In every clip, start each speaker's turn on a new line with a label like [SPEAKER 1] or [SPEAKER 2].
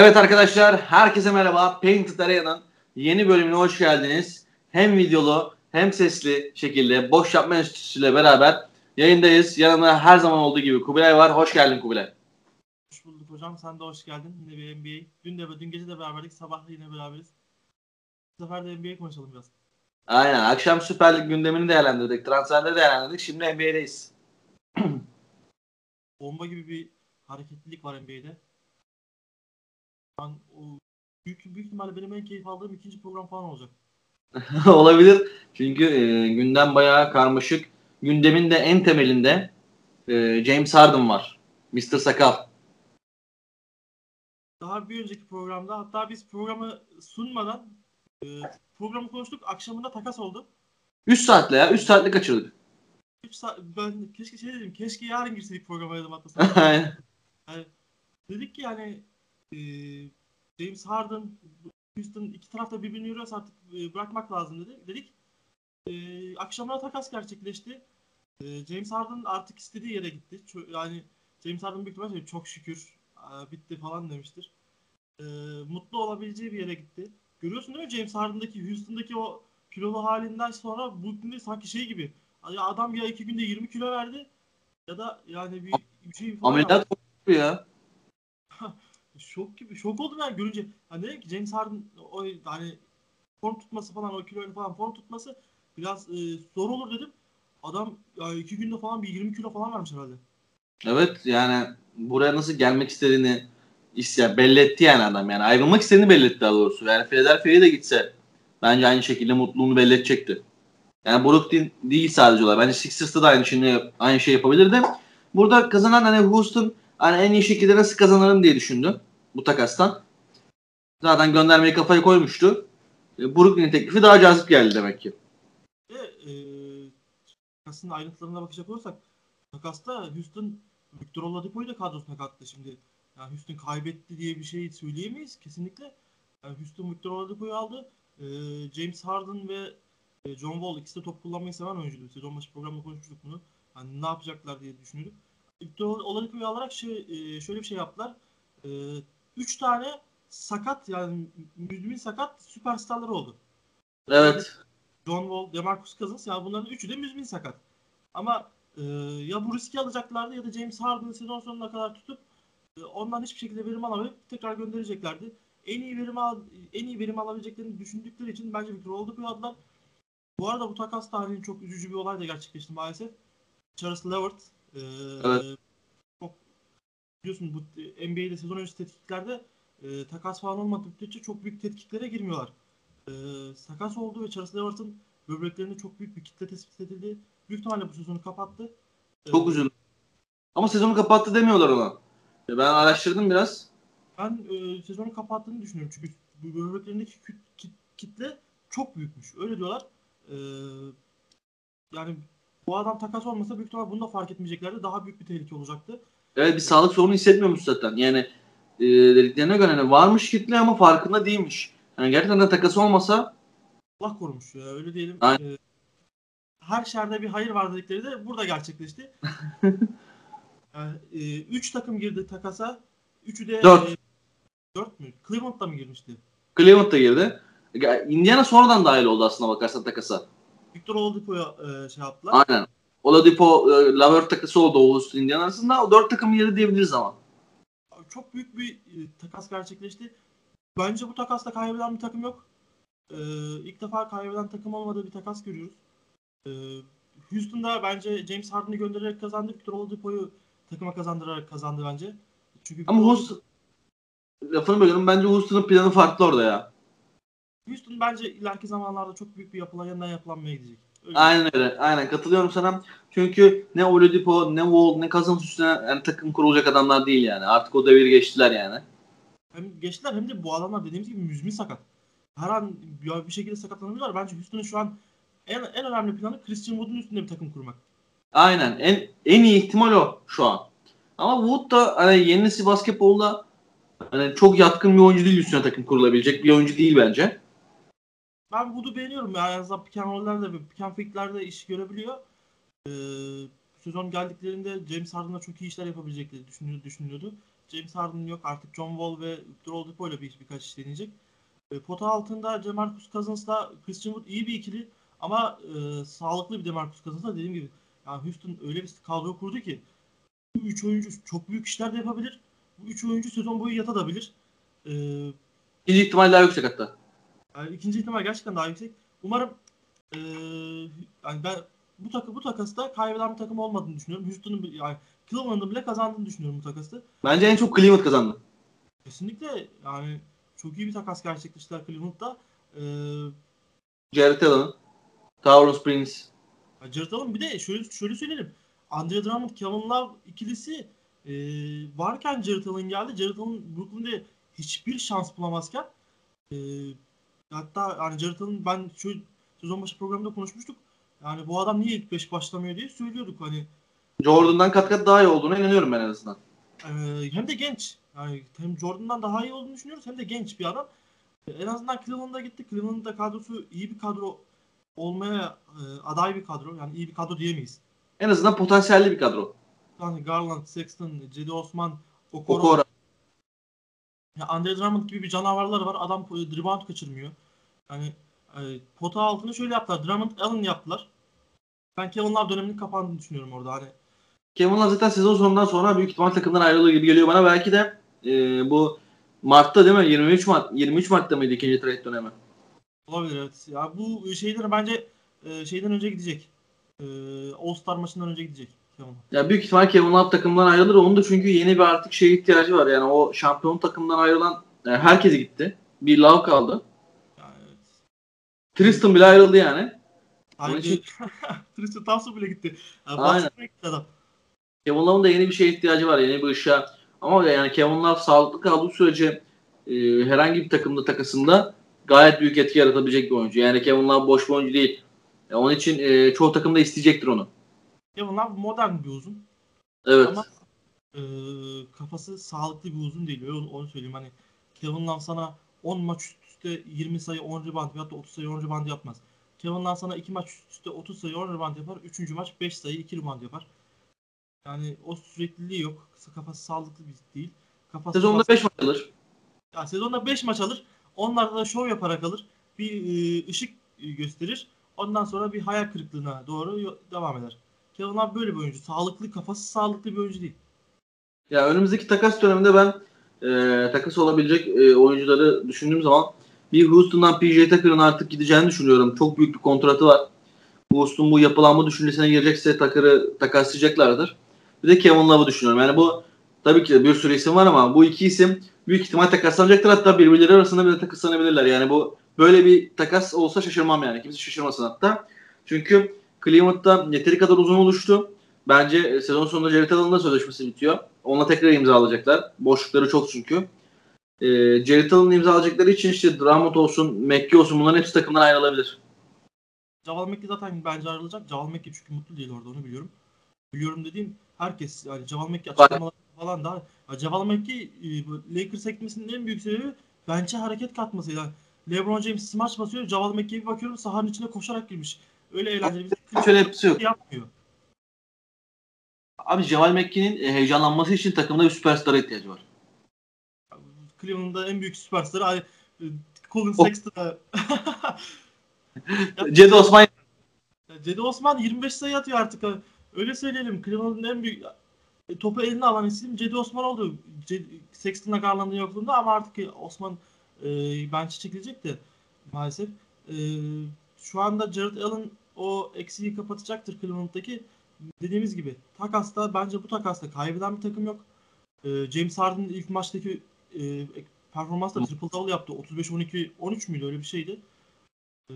[SPEAKER 1] Evet arkadaşlar, herkese merhaba. Painted Arena'nın yeni bölümüne hoş geldiniz. Hem videolu hem sesli şekilde Boş Yapma Enstitüsü ile beraber yayındayız. Yanımda her zaman olduğu gibi Kubilay var. Hoş geldin Kubilay.
[SPEAKER 2] Hoş bulduk hocam. Sen de hoş geldin. Yine bir NBA. Dün de dün gece de beraberdik. Sabah da yine beraberiz. Bu sefer de NBA konuşalım biraz.
[SPEAKER 1] Aynen. Akşam Süper Lig gündemini değerlendirdik. Transferleri değerlendirdik. Şimdi NBA'deyiz.
[SPEAKER 2] Bomba gibi bir hareketlilik var NBA'de. Ben o büyük büyük ihtimalle benim en keyif aldığım ikinci program falan olacak.
[SPEAKER 1] Olabilir. Çünkü e, gündem bayağı karmaşık. Gündemin de en temelinde e, James Harden var. Mr. Sakal.
[SPEAKER 2] Daha bir önceki programda hatta biz programı sunmadan e, programı konuştuk. Akşamında takas oldu.
[SPEAKER 1] 3 saatle ya. 3 saatle kaçırdık.
[SPEAKER 2] 3 saat, ben keşke şey dedim. Keşke yarın girseydik programa dedim hatta. Yani dedik ki yani e, James Harden, Houston iki tarafta birbirini yürüyorsa artık e, bırakmak lazım dedi. Dedik. E, akşamına takas gerçekleşti. E, James Harden artık istediği yere gitti. Ço- yani James Harden büyük ihtimalle çok şükür e, bitti falan demiştir. E, mutlu olabileceği bir yere gitti. Görüyorsun değil mi James Harden'daki Houston'daki o kilolu halinden sonra Brooklyn'de sanki şey gibi. Adam ya iki günde 20 kilo verdi ya da yani bir, bir şey falan.
[SPEAKER 1] Ameliyat oldu ya.
[SPEAKER 2] Şok gibi. Şok oldum yani görünce. Hani dedim ki James Harden o hani form tutması falan o kiloyla falan form tutması biraz e, zor olur dedim. Adam ya iki günde falan bir 20 kilo falan vermiş herhalde.
[SPEAKER 1] Evet yani buraya nasıl gelmek istediğini isyan belli etti yani adam yani ayrılmak istediğini belli etti daha doğrusu. Yani Philadelphia'ya da gitse bence aynı şekilde mutluluğunu belli edecekti. Yani Brooklyn değil sadece olay. Bence Sixers'ta da aynı şeyi, aynı şey yapabilirdi. Burada kazanan hani Houston hani en iyi şekilde nasıl kazanırım diye düşündü bu takastan. Zaten göndermeyi kafaya koymuştu. E, Brooklyn'in teklifi daha cazip geldi demek ki.
[SPEAKER 2] Ve e, takasın ayrıntılarına bakacak olursak takasta Houston Victor Oladipo'yu da kadrosuna kattı şimdi. Yani Houston kaybetti diye bir şey söyleyemeyiz kesinlikle. Yani Houston Victor Oladipo'yu aldı. E, James Harden ve e, John Wall ikisi de top kullanmayı seven oyuncuydu. Sezon başı programda konuşmuştuk bunu. Hani ne yapacaklar diye düşünüyorduk. Victor Oladipo'yu alarak şey, e, şöyle bir şey yaptılar. E, üç tane sakat yani müzmin sakat süperstarları oldu.
[SPEAKER 1] Evet.
[SPEAKER 2] John Wall, DeMarcus Cousins yani bunların üçü de müzmin sakat. Ama e, ya bu riski alacaklardı ya da James Harden'ı sezon sonuna kadar tutup e, ondan hiçbir şekilde verim alamayıp tekrar göndereceklerdi. En iyi verim al, en iyi verim alabileceklerini düşündükleri için bence Victor Oladipo'yu aldılar. Bu arada bu takas tarihinin çok üzücü bir olay da gerçekleşti maalesef. Charles Levert e,
[SPEAKER 1] Evet.
[SPEAKER 2] Biliyorsun bu NBA'de sezon öncesi tetkiklerde e, takas falan olmadığı müddetçe çok büyük tetkiklere girmiyorlar. E, takas oldu ve Charles Levert'ın böbreklerinde çok büyük bir kitle tespit edildi. Büyük ihtimalle bu sezonu kapattı. E,
[SPEAKER 1] Çok üzüldüm. Ama sezonu kapattı demiyorlar ona. E, Ben araştırdım biraz.
[SPEAKER 2] Ben e, sezonu kapattığını düşünüyorum çünkü böbreklerindeki küt- kit- kitle çok büyükmüş. Öyle diyorlar. E, yani bu adam takas olmasa büyük ihtimalle bunu da fark etmeyeceklerdi. Daha büyük bir tehlike olacaktı.
[SPEAKER 1] Evet bir sağlık sorunu hissetmiyormuş zaten. Yani e, dediklerine göre hani varmış kitle ama farkında değilmiş. Yani gerçekten de takası olmasa
[SPEAKER 2] Allah korumuş ya öyle diyelim.
[SPEAKER 1] Aynen.
[SPEAKER 2] E, her şerde bir hayır var dedikleri de burada gerçekleşti. yani, e, üç takım girdi takasa. Üçü de
[SPEAKER 1] Dört.
[SPEAKER 2] e, dört mü? Cleveland'da mı girmişti?
[SPEAKER 1] Cleveland da girdi. Indiana sonradan dahil oldu aslında bakarsan takasa.
[SPEAKER 2] Victor Oladipo'ya e, şey yaptılar.
[SPEAKER 1] Aynen. Oladipo, e, Lavert takası oldu Houston Indiana arasında. O dört takım girdi diyebiliriz ama.
[SPEAKER 2] Çok büyük bir e, takas gerçekleşti. Bence bu takasta kaybeden bir takım yok. E, ilk defa kaybeden takım olmadığı bir takas görüyoruz. E, Houston'da bence James Harden'ı göndererek kazandı. Victor Oladipo'yu takıma kazandırarak kazandı bence. Çünkü
[SPEAKER 1] Ama Houston lafını bölüyorum. Bence Houston'ın planı farklı orada ya.
[SPEAKER 2] Houston bence ileriki zamanlarda çok büyük bir yapılan yeniden yapılanmaya gidecek.
[SPEAKER 1] Aynen öyle. Aynen katılıyorum sana. Çünkü ne Oladipo, ne Wall, ne Cousins üstüne yani takım kurulacak adamlar değil yani. Artık o devir geçtiler yani.
[SPEAKER 2] Hem geçtiler hem de bu adamlar dediğimiz gibi müzmin sakat. Her an bir şekilde sakatlanabilirler. Bence Houston'ın şu an en, en önemli planı Christian Wood'un üstünde bir takım kurmak.
[SPEAKER 1] Aynen. En en iyi ihtimal o şu an. Ama Wood da hani yeni nesil basketbolda hani çok yatkın bir oyuncu değil üstüne takım kurulabilecek bir oyuncu değil bence.
[SPEAKER 2] Ben Wood'u beğeniyorum. Yani en azından pick roll'lerde ve pick fake'lerde iş görebiliyor. Ee, sezon geldiklerinde James Harden'la çok iyi işler yapabilecekleri düşünülüyordu. düşünülüyordu. James Harden yok. Artık John Wall ve Victor Oladipo ile bir, birkaç iş deneyecek. E, pota altında DeMarcus Cousins'la Christian Wood iyi bir ikili ama e, sağlıklı bir DeMarcus Cousins'la dediğim gibi yani Houston öyle bir kadro kurdu ki bu üç oyuncu çok büyük işler de yapabilir. Bu üç oyuncu sezon boyu yatabilir. E,
[SPEAKER 1] İkinci ihtimal daha yüksek hatta.
[SPEAKER 2] Yani ikinci ihtimal gerçekten daha yüksek. Umarım e, yani ben bu takı bu takasta kaybeden bir takım olmadığını düşünüyorum. Houston'un bir- yani Cleveland'ın bile kazandığını düşünüyorum bu takasta.
[SPEAKER 1] Bence en çok Cleveland kazandı.
[SPEAKER 2] Kesinlikle yani çok iyi bir takas gerçekleştirdiler Cleveland'da. Ee,
[SPEAKER 1] Jared Allen'ın. Tauron Prince.
[SPEAKER 2] ya Jared Allen bir de şöyle şöyle söyleyelim. Andre Drummond, Kevin Love ikilisi e, varken Jared Allen geldi. Jared Allen Brooklyn'de hiçbir şans bulamazken e, hatta yani Jared Allen ben şu sezon başı programda konuşmuştuk. Yani bu adam niye ilk 5 başlamıyor diye söylüyorduk hani.
[SPEAKER 1] Jordan'dan kat kat daha iyi olduğuna inanıyorum ben en azından.
[SPEAKER 2] Ee, hem de genç. Yani hem Jordan'dan daha iyi olduğunu düşünüyoruz hem de genç bir adam. Ee, En azından Cleveland'a gitti. Cleveland'da kadrosu iyi bir kadro olmaya e, aday bir kadro. Yani iyi bir kadro diyemeyiz.
[SPEAKER 1] En azından potansiyelli bir kadro.
[SPEAKER 2] Yani Garland, Sexton, Cedi Osman, Okoro,
[SPEAKER 1] Okora.
[SPEAKER 2] Ya Andre Drummond gibi bir canavarları var. Adam e, rebound kaçırmıyor. Yani e, pota altını şöyle yaptılar. Drummond, Allen yaptılar. Ben Kevin Love döneminin kapandığını düşünüyorum orada. Hani
[SPEAKER 1] Kevin Love zaten sezon sonundan sonra büyük ihtimal takımdan ayrılır gibi geliyor bana. Belki de e, bu Mart'ta değil mi? 23 Mart 23 Mart'ta mıydı ikinci trade dönemi?
[SPEAKER 2] Olabilir evet. Ya bu şeyden bence e, şeyden önce gidecek. E, All Star maçından önce gidecek.
[SPEAKER 1] Ya büyük ihtimal Kevin Love takımdan ayrılır. Onun da çünkü yeni bir artık şey ihtiyacı var. Yani o şampiyon takımdan ayrılan yani herkes gitti. Bir Love kaldı.
[SPEAKER 2] Yani evet.
[SPEAKER 1] Tristan bile ayrıldı yani.
[SPEAKER 2] Aynı
[SPEAKER 1] için-
[SPEAKER 2] Tristan Thompson bile gitti. Yani
[SPEAKER 1] Aynen.
[SPEAKER 2] Boston'a gitti adam.
[SPEAKER 1] Kevin Love'ın da yeni bir şeye ihtiyacı var. Yeni bir ışığa. Ama yani Kevin Love sağlıklı kaldığı sürece e, herhangi bir takımda takasında gayet büyük etki yaratabilecek bir oyuncu. Yani Kevin Love boş bir oyuncu değil. E, onun için e, çoğu takım da isteyecektir onu.
[SPEAKER 2] Kevin Love modern bir uzun.
[SPEAKER 1] Evet.
[SPEAKER 2] Ama e, kafası sağlıklı bir uzun değil. Öyle onu söyleyeyim. Hani Kevin Love sana 10 maç üst üste 20 sayı 10 rebound ya da 30 sayı 10 rebound yapmaz. Kevin Love sana 2 maç üst üste 30 sayı 10 rebound yapar. 3. maç 5 sayı 2 rebound yapar. Yani o sürekliliği yok. Kafası sağlıklı bir değil. Kafası
[SPEAKER 1] Sezonda 5 maç alır.
[SPEAKER 2] Ya sezonda 5 maç alır. Onlarda da şov yaparak alır. Bir e, ışık e, gösterir. Ondan sonra bir hayal kırıklığına doğru devam eder. Kevin Love böyle bir oyuncu. Sağlıklı, kafası sağlıklı bir oyuncu değil.
[SPEAKER 1] Ya önümüzdeki takas döneminde ben e, takas olabilecek e, oyuncuları düşündüğüm zaman bir Houston'dan PJ Tucker'ın artık gideceğini düşünüyorum. Çok büyük bir kontratı var. Houston bu yapılanma düşüncesine girecekse Tucker'ı takaslayacaklardır. Bir de Kevin Love'ı düşünüyorum. Yani bu tabii ki bir sürü isim var ama bu iki isim büyük ihtimal takaslanacaktır. Hatta birbirleri arasında bile takaslanabilirler. Yani bu böyle bir takas olsa şaşırmam yani. Kimse şaşırmasın hatta. Çünkü Cleveland'da yeteri kadar uzun oluştu. Bence e, sezon sonunda Jared Allen'ın da sözleşmesi bitiyor. Onunla tekrar imzalayacaklar. Boşlukları çok çünkü. E, Jared Allen'ı imzalayacakları için işte Drummond olsun, McGee olsun bunların hepsi takımdan ayrılabilir.
[SPEAKER 2] Javal McGee zaten bence ayrılacak. Javal McGee çünkü mutlu değil orada onu biliyorum. Biliyorum dediğim herkes yani Javal McGee açıklamaları falan da ya Javal McGee e, bu Lakers ekmesinin en büyük sebebi bence hareket katması. Yani LeBron James smaç basıyor. Javal McGee'ye bir bakıyorum sahanın içine koşarak girmiş. Öyle eğlenceli bir
[SPEAKER 1] Şöyle hepsi yok.
[SPEAKER 2] şey yapmıyor.
[SPEAKER 1] Abi Javal McGee'nin e, heyecanlanması için takımda bir süperstara ihtiyacı var.
[SPEAKER 2] Cleveland'da en büyük süperstarı e, Colin Sexton'a
[SPEAKER 1] Cedi Osman
[SPEAKER 2] Cedi Osman 25 sayı atıyor artık. Öyle söyleyelim. Cleveland'ın en büyük e, topu eline alan isim Cedi Osman oldu. Cedi, Sexton'la Garland'ın yokluğunda ama artık Osman e, bench'e çekilecek de maalesef. E, şu anda Jared Allen o eksiği kapatacaktır Cleveland'daki. Dediğimiz gibi takasta bence bu takasta kaybeden bir takım yok. E, James Harden'ın ilk maçtaki e, performansla triple double yaptı. 35-12 13 müydü öyle bir şeydi. Ee,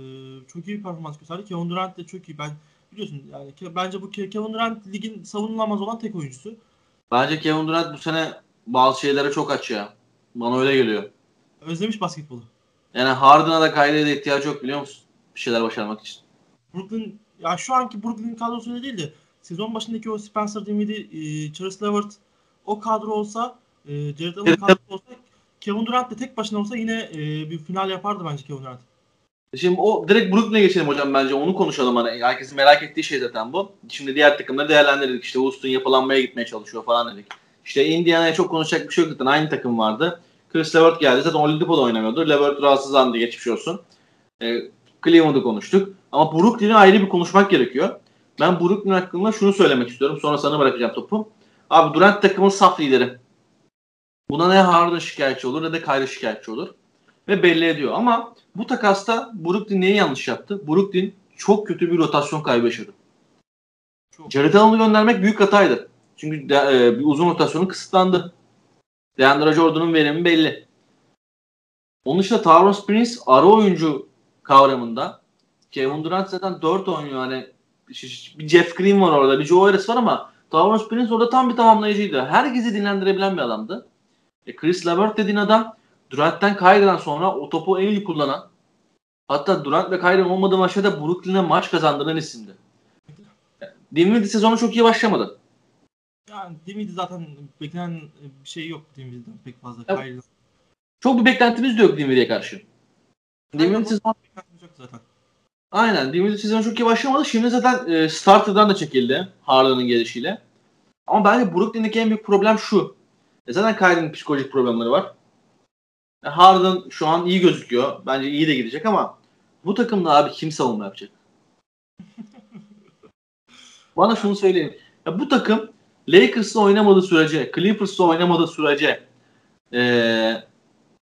[SPEAKER 2] çok iyi bir performans gösterdi. Kevin Durant de çok iyi. Ben biliyorsun yani Ke- bence bu Ke- Kevin Durant ligin savunulamaz olan tek oyuncusu.
[SPEAKER 1] Bence Kevin Durant bu sene bazı şeylere çok aç ya. Bana öyle geliyor.
[SPEAKER 2] Özlemiş basketbolu.
[SPEAKER 1] Yani Harden'a da Kyrie'ye de ihtiyacı yok biliyor musun? Bir şeyler başarmak için.
[SPEAKER 2] Brooklyn ya şu anki Brooklyn kadrosu öyle değil de sezon başındaki o Spencer Dinwiddie, e, Charles Levert o kadro olsa e, Jared Allen kadrosu olsa Kevin Durant de tek başına olsa yine e, bir final yapardı bence Kevin Durant.
[SPEAKER 1] Şimdi o direkt Brooklyn'e geçelim hocam bence. Onu konuşalım hani. Herkesin merak ettiği şey zaten bu. Şimdi diğer takımları değerlendirdik. İşte Houston yapılanmaya gitmeye çalışıyor falan dedik. İşte Indiana'ya çok konuşacak bir şey yok zaten. Aynı takım vardı. Chris Levert geldi. Zaten Oladipo'da oynamıyordu. Levert rahatsızlandı. Geçmiş olsun. E, Cleveland'ı konuştuk. Ama Brooklyn'i ayrı bir konuşmak gerekiyor. Ben Brooklyn hakkında şunu söylemek istiyorum. Sonra sana bırakacağım topu. Abi Durant takımın saf lideri. Buna ne Harden şikayetçi olur ne de Kyrie şikayetçi olur. Ve belli ediyor. Ama bu takasta Brooklyn neyi yanlış yaptı? Brooklyn çok kötü bir rotasyon kaybı yaşadı.
[SPEAKER 2] Çok.
[SPEAKER 1] Jared Allen'ı göndermek büyük hataydı. Çünkü de, e, bir uzun rotasyonu kısıtlandı. DeAndre Jordan'ın verimi belli. Onun dışında Tauron Prince ara oyuncu kavramında Kevin Durant zaten 4 oynuyor hani bir Jeff Green var orada bir Joe Harris var ama Tauron Prince orada tam bir tamamlayıcıydı. Herkesi dinlendirebilen bir adamdı. E Chris Levert dediğin adam Durant'ten Kyrie'den sonra o topu en iyi kullanan hatta Durant ve Kyrie'nin olmadığı maçta da Brooklyn'e maç kazandıran isimdi. Dinwiddie sezonu çok iyi başlamadı.
[SPEAKER 2] Yani Dinwiddie zaten beklenen bir şey yok Dinwiddie'den pek fazla.
[SPEAKER 1] Evet. Çok bir beklentimiz de yok Dinwiddie'ye karşı.
[SPEAKER 2] Beklentimiz yok zaten.
[SPEAKER 1] Aynen. Dinwiddie sezonu çok iyi başlamadı. Şimdi zaten e, starter'dan da çekildi Harden'ın gelişiyle. Ama bence Brooklyn'deki en büyük problem şu. E zaten Kyrie'nin psikolojik problemleri var. E, Harden şu an iyi gözüküyor. Bence iyi de gidecek ama bu takımda abi kim savunma yapacak? Bana şunu söyleyin. Ya bu takım Lakers'la oynamadığı sürece, Clippers'la oynamadığı sürece eee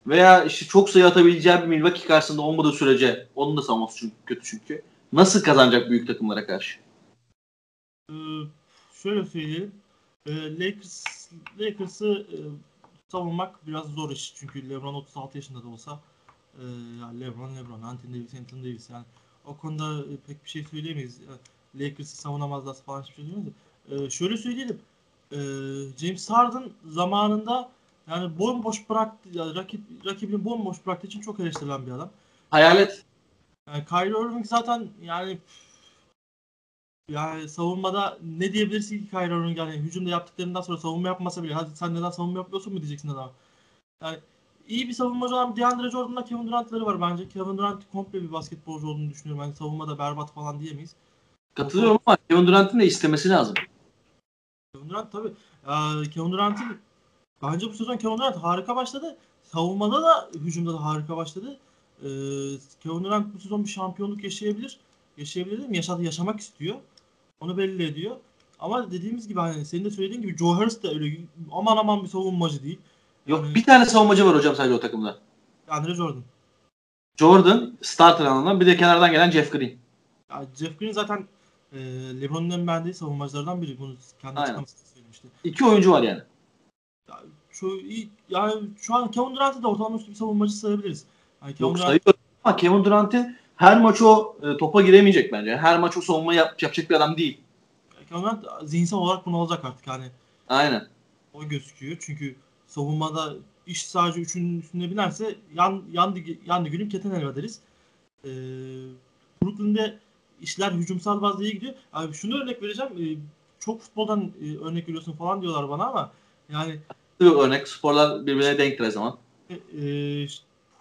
[SPEAKER 1] veya işte çok sayı atabileceği bir Milwaukee karşısında olmadığı sürece onun da savunması çünkü kötü çünkü. Nasıl kazanacak büyük takımlara karşı?
[SPEAKER 2] Ee, şöyle söyleyeyim. Ee, Lakers Lakers'ı e, savunmak biraz zor iş. Çünkü LeBron 36 yaşında da olsa e, yani LeBron LeBron, Anthony Davis Anthony Davis yani o konuda e, pek bir şey söyleyemeyiz. E, Lakers'ı savunamazlar falan hiçbir şey söyleyemeyiz. E, şöyle söyleyelim. E, James Harden zamanında yani bomboş bıraktı, yani rakip rakibini bomboş bıraktığı için çok eleştirilen bir adam.
[SPEAKER 1] Hayalet.
[SPEAKER 2] Yani Kyrie Irving zaten yani yani savunmada ne diyebilirsin ki Kyrie Irving yani hücumda yaptıklarından sonra savunma yapmasa bile hadi sen neden savunma yapıyorsun mu diyeceksin adama. Yani iyi bir savunmacı olan DeAndre Jordan'la Kevin Durant'ları var bence. Kevin Durant komple bir basketbolcu olduğunu düşünüyorum. Yani savunmada berbat falan diyemeyiz.
[SPEAKER 1] Katılıyorum ama Kevin Durant'ın da istemesi lazım.
[SPEAKER 2] Kevin Durant tabii. Ee, Kevin Durant'ın bence bu sezon Kevin Durant harika başladı. Savunmada da hücumda da harika başladı. Ee, Kevin Durant bu sezon bir şampiyonluk yaşayabilir. Yaşayabilir değil mi? Yaşadı, yaşamak istiyor. Onu belli ediyor. Ama dediğimiz gibi hani senin de söylediğin gibi Joe Harris de öyle aman aman bir savunmacı değil.
[SPEAKER 1] Yok
[SPEAKER 2] Yani-
[SPEAKER 1] bir tane savunmacı var hocam sadece o takımda.
[SPEAKER 2] Andre Jordan.
[SPEAKER 1] Jordan starter anlamında bir de kenardan gelen Jeff Green.
[SPEAKER 2] Ya Jeff Green zaten e, LeBron'un en beğendiği savunmacılardan biri. Bunu kendi açıklamasında söylemişti.
[SPEAKER 1] İki oyuncu var yani.
[SPEAKER 2] Ya, şu, iyi- yani şu an Kevin Durant'ı da ortalama üstü bir savunmacı sayabiliriz. Yani Kevin
[SPEAKER 1] Yok
[SPEAKER 2] Durant-
[SPEAKER 1] ama Kevin Durant'in her maç o e, topa giremeyecek bence. Her maç o savunma yap, yapacak bir adam değil.
[SPEAKER 2] Kevin Durant zihinsel olarak bunu alacak artık hani.
[SPEAKER 1] Aynen.
[SPEAKER 2] O gözüküyor. Çünkü savunmada iş sadece üçün üstünde binerse yan, yandı, yandı gülüm keten elma deriz. Ee, Brooklyn'de işler hücumsal bazda iyi gidiyor. Abi şunu örnek vereceğim. Ee, çok futboldan e, örnek veriyorsun falan diyorlar bana ama yani
[SPEAKER 1] Bir örnek sporlar birbirine denktir her zaman.
[SPEAKER 2] e, e,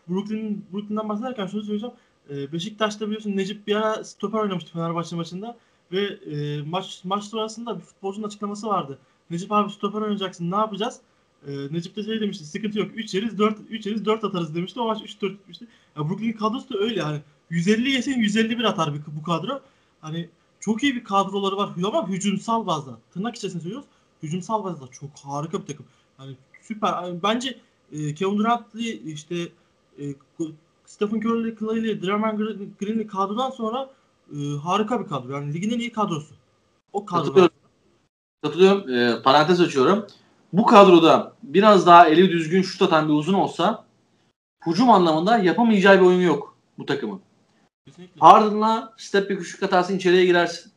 [SPEAKER 2] Brooklyn Brooklyn'den bahsederken şunu söyleyeceğim. E, Beşiktaş'ta biliyorsun Necip bir ara stoper oynamıştı Fenerbahçe maçında ve e, maç maç sonrasında bir futbolcunun açıklaması vardı. Necip abi stoper oynayacaksın ne yapacağız? E, Necip de şey demişti sıkıntı yok 3 yeriz 4 3 yeriz 4 atarız demişti. O maç 3-4 bitmişti. Ya Brooklyn kadrosu da öyle hani 150 yesin 151 atar bir, bu kadro. Hani çok iyi bir kadroları var ama hücumsal bazda. Tırnak içerisinde söylüyoruz. Hücumsal bazda çok harika bir takım. Hani süper. Yani bence e, Kevin Durant'lı işte e, Stephen Curry'li, Clay'li, Draymond Green- Green'li kadrodan sonra e, harika bir kadro. Yani ligin en iyi kadrosu. O kadro.
[SPEAKER 1] Katılıyorum. Katılıyorum. E, parantez açıyorum. Bu kadroda biraz daha eli düzgün şut atan bir uzun olsa hücum anlamında yapamayacağı bir oyun yok bu takımın.
[SPEAKER 2] Kesinlikle.
[SPEAKER 1] Harden'la step bir küçük atarsın içeriye girersin.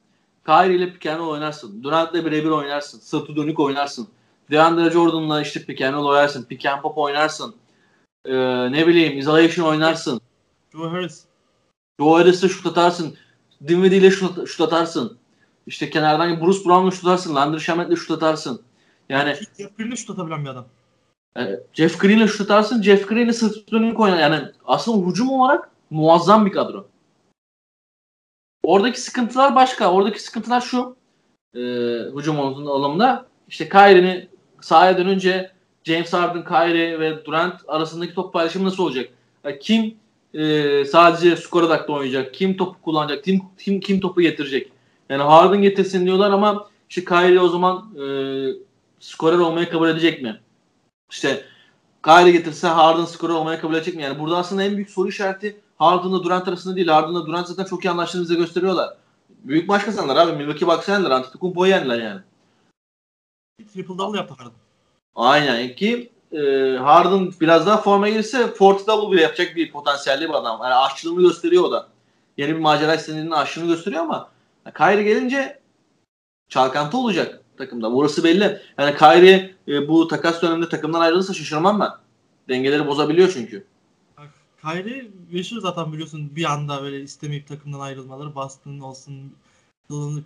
[SPEAKER 1] Kyrie ile roll oynarsın. Durant'la birebir oynarsın. Sırtı dönük oynarsın. DeAndre Jordan'la işte pick and roll oynarsın. Pick and pop oynarsın. Ee, ne bileyim isolation oynarsın.
[SPEAKER 2] Joe Harris.
[SPEAKER 1] Joe Harris'le şut atarsın. Dinwiddie ile şut, şut atarsın. İşte kenardan Bruce Brown'la şut atarsın. Landry Shamet'le şut atarsın. Yani
[SPEAKER 2] Jeff Green'le şut atabilen bir adam.
[SPEAKER 1] e, Jeff Green'le şut atarsın. Jeff Green'le sırtı dönük oynar. Yani aslında hücum olarak muazzam bir kadro. Oradaki sıkıntılar başka. Oradaki sıkıntılar şu. E, hücum anlamında. İşte Kyrie'ni sahaya dönünce James Harden, Kyrie ve Durant arasındaki top paylaşımı nasıl olacak? Yani kim e, sadece skor odaklı oynayacak? Kim topu kullanacak? Kim, kim kim topu getirecek? Yani Harden getirsin diyorlar ama işte Kyrie o zaman e, skorer olmayı kabul edecek mi? İşte Kyrie getirse Harden skorer olmayı kabul edecek mi? Yani burada aslında en büyük soru işareti Harden'la Durant arasında değil. Harden'la Durant zaten çok iyi anlaştığını bize gösteriyorlar. Büyük maç kazandılar abi. Milwaukee Bucks'ı yendiler. Antetokounmpo'yu yendiler yani.
[SPEAKER 2] Triple double yaptı Harden.
[SPEAKER 1] Aynen ki e, Harden biraz daha forma girse forty double bile yapacak bir potansiyelli bir adam. Yani aşçılığını gösteriyor o da. Yeni bir macera istediğinin aşçılığını gösteriyor ama Kyrie gelince çalkantı olacak takımda. Burası belli. Yani Kyrie e, bu takas döneminde takımdan ayrılırsa şaşırmam ben. Dengeleri bozabiliyor çünkü.
[SPEAKER 2] Kyrie yaşıyor zaten biliyorsun bir anda böyle istemeyip takımdan ayrılmaları. Boston olsun,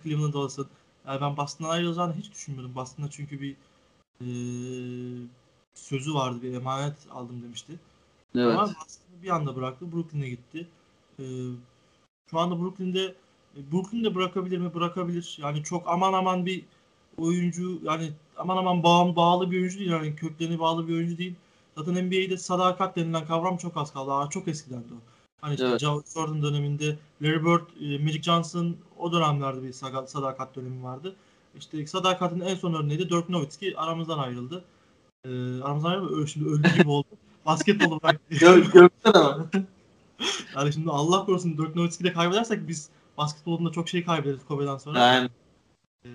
[SPEAKER 2] Cleveland olsun. Yani ben Boston'dan ayrılacağını hiç düşünmüyordum. Boston'da çünkü bir e, sözü vardı. Bir emanet aldım demişti. Evet. Ama Boston'ı bir anda bıraktı. Brooklyn'e gitti. E, şu anda Brooklyn'de Brooklyn'de bırakabilir mi? Bırakabilir. Yani çok aman aman bir oyuncu yani aman aman bağım, bağlı bir oyuncu değil. Yani köklerine bağlı bir oyuncu değil. Zaten NBA'de sadakat denilen kavram çok az kaldı. Aa, çok eskiden de o. Hani işte evet. Jordan döneminde Larry Bird, e, Magic Johnson o dönemlerde bir sadakat dönemi vardı. İşte sadakatin en son örneği de Dirk Nowitzki aramızdan ayrıldı. Ee, aramızdan ayrıldı. Şimdi öldü gibi oldu. Basketbolu bıraktı.
[SPEAKER 1] Gökten ama.
[SPEAKER 2] yani şimdi Allah korusun Dirk Nowitzki'de kaybedersek biz basketbolunda çok şey kaybederiz Kobe'den sonra.
[SPEAKER 1] Yani.
[SPEAKER 2] Ee,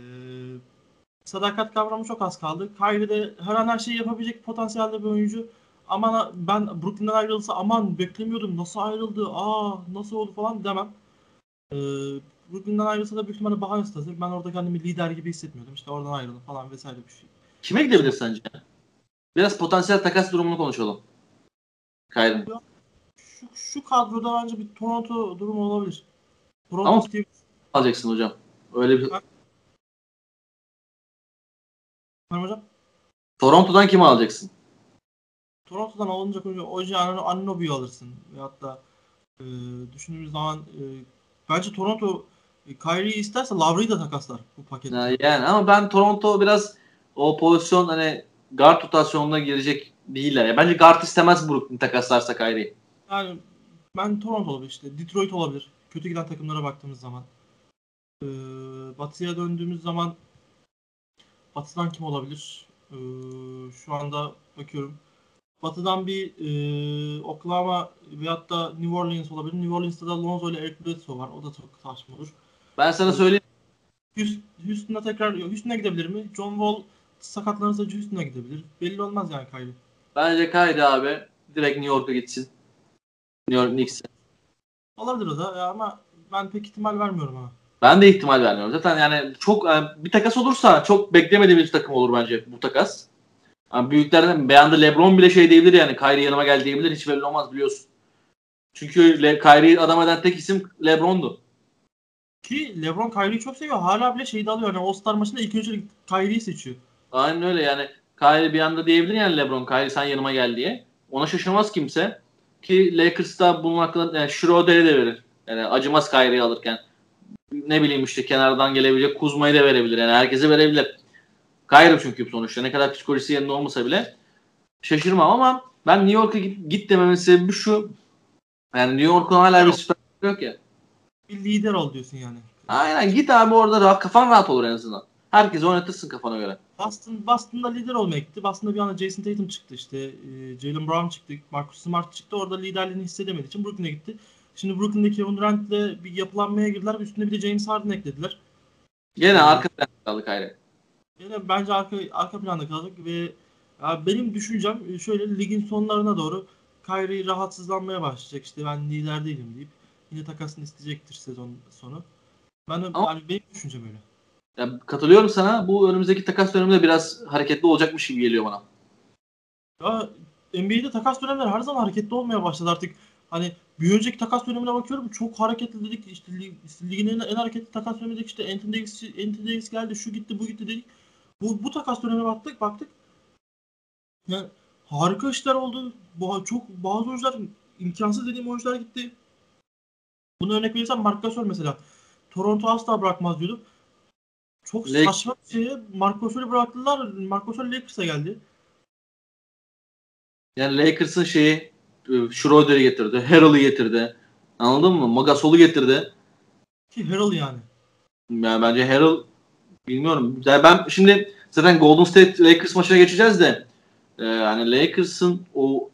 [SPEAKER 2] sadakat kavramı çok az kaldı. Kyrie de her an her şeyi yapabilecek potansiyelde bir oyuncu. Aman ben Brooklyn'den ayrılsa aman beklemiyordum nasıl ayrıldı aa nasıl oldu falan demem. Ee, Brooklyn'den ayrılsa da büyük ihtimalle bahane hazır. Ben orada kendimi lider gibi hissetmiyordum. İşte oradan ayrıldım falan vesaire bir şey.
[SPEAKER 1] Kime gidebilir sence? Biraz potansiyel takas durumunu konuşalım. Kyrie'nin.
[SPEAKER 2] Şu, şu kadroda bence bir Toronto durumu olabilir.
[SPEAKER 1] Toronto Ama Steve... alacaksın hocam. Öyle bir...
[SPEAKER 2] Ben hocam?
[SPEAKER 1] Toronto'dan kimi alacaksın?
[SPEAKER 2] Toronto'dan alınacak önce Oji Anunoby'yi alırsın. Veyahut da e, düşündüğümüz zaman e, bence Toronto e, Kyrie'yi isterse Lavri'yi de takaslar bu pakette.
[SPEAKER 1] Yani ama ben Toronto biraz o pozisyon hani guard rotasyonuna girecek değiller. Ya. Bence guard istemez Brooklyn takaslarsa Kyrie.
[SPEAKER 2] Yani ben Toronto olabilir işte. Detroit olabilir. Kötü giden takımlara baktığımız zaman. Ee, batıya döndüğümüz zaman Batı'dan kim olabilir? Ee, şu anda bakıyorum. Batı'dan bir e, Oklahoma veyahut da New Orleans olabilir. New Orleans'ta da Lonzo ile Eric Bledsoe var. O da çok saçma olur.
[SPEAKER 1] Ben sana söyleyeyim.
[SPEAKER 2] Houston'a tekrar Houston'a gidebilir mi? John Wall sakatlanırsa Houston'a gidebilir. Belli olmaz yani Kyrie.
[SPEAKER 1] Bence Kyrie abi direkt New York'a gitsin. New York Knicks'e.
[SPEAKER 2] Olabilir o da ama ben pek ihtimal vermiyorum ama.
[SPEAKER 1] Ben de ihtimal vermiyorum. Zaten yani çok yani bir takas olursa çok beklemediğimiz takım olur bence bu takas. Yani büyüklerden beyanında LeBron bile şey diyebilir yani Kyrie yanıma gel diyebilir. Hiç belli olmaz biliyorsun. Çünkü Le- Kyrie adam eden tek isim LeBron'du.
[SPEAKER 2] Ki LeBron Kyrie'yi çok seviyor. Hala bile şeyi de alıyor. Yani All-Star maçında ilk önce Kyrie'yi seçiyor.
[SPEAKER 1] Aynen öyle yani. Kyrie bir anda diyebilir yani LeBron Kyrie sen yanıma gel diye. Ona şaşırmaz kimse. Ki Lakers'ta bunun hakkında yani Schroeder'e de verir. Yani acımaz Kyrie'yi alırken. Ne bileyim işte kenardan gelebilecek Kuzma'yı da verebilir. Yani herkese verebilir. Kyrie çünkü sonuçta. Ne kadar psikolojisi yerinde olmasa bile şaşırmam ama ben New York'a git, git dememin sebebi şu. Yani New York'un hala bir süper yok ya.
[SPEAKER 2] Bir lider ol diyorsun yani.
[SPEAKER 1] Aynen git abi orada rahat, kafan rahat olur en azından. Herkes oynatırsın kafana göre.
[SPEAKER 2] Boston, Boston'da lider olmaya gitti. Boston'da bir anda Jason Tatum çıktı işte. E, Jalen Brown çıktı. Marcus Smart çıktı. Orada liderliğini hissedemediği için Brooklyn'e gitti. Şimdi Brooklyn'de Kevin Durant'le bir yapılanmaya girdiler. Üstüne bir de James Harden eklediler.
[SPEAKER 1] Gene ee, arka planda kaldı Kyrie.
[SPEAKER 2] Gene bence arka, arka planda kaldık ve ya benim düşüncem şöyle ligin sonlarına doğru Kyrie rahatsızlanmaya başlayacak. İşte ben lider değilim deyip yine takasını isteyecektir sezon sonu. Ben Ama, yani benim düşüncem öyle.
[SPEAKER 1] Ya, katılıyorum sana. Bu önümüzdeki takas döneminde biraz hareketli olacakmış gibi geliyor bana.
[SPEAKER 2] Ya NBA'de takas dönemleri her zaman hareketli olmaya başladı artık. Hani bir önceki takas dönemine bakıyorum çok hareketli dedik. İşte ligin en, en hareketli takas dönemi dedik. İşte Anthony Davis, Anthony Davis geldi, şu gitti, bu gitti dedik. Bu, bu takas dönemine baktık, baktık. Yani harika işler oldu. Bu, çok bazı oyuncular imkansız dediğim oyuncular gitti. Bunu örnek verirsem Marc Gasol mesela. Toronto asla bırakmaz diyordum. Çok
[SPEAKER 1] Lake-
[SPEAKER 2] saçma bir şey. Marc Gasol'ü bıraktılar. Marc Gasol Lakers'a geldi.
[SPEAKER 1] Yani Lakers'ın şeyi e, Schroeder'i getirdi. Harrell'ı getirdi. Anladın mı? Magasol'u getirdi.
[SPEAKER 2] Ki Harrell yani.
[SPEAKER 1] Yani bence Harrell bilmiyorum. Yani ben şimdi zaten Golden State Lakers maçına geçeceğiz de e, hani Lakers'ın o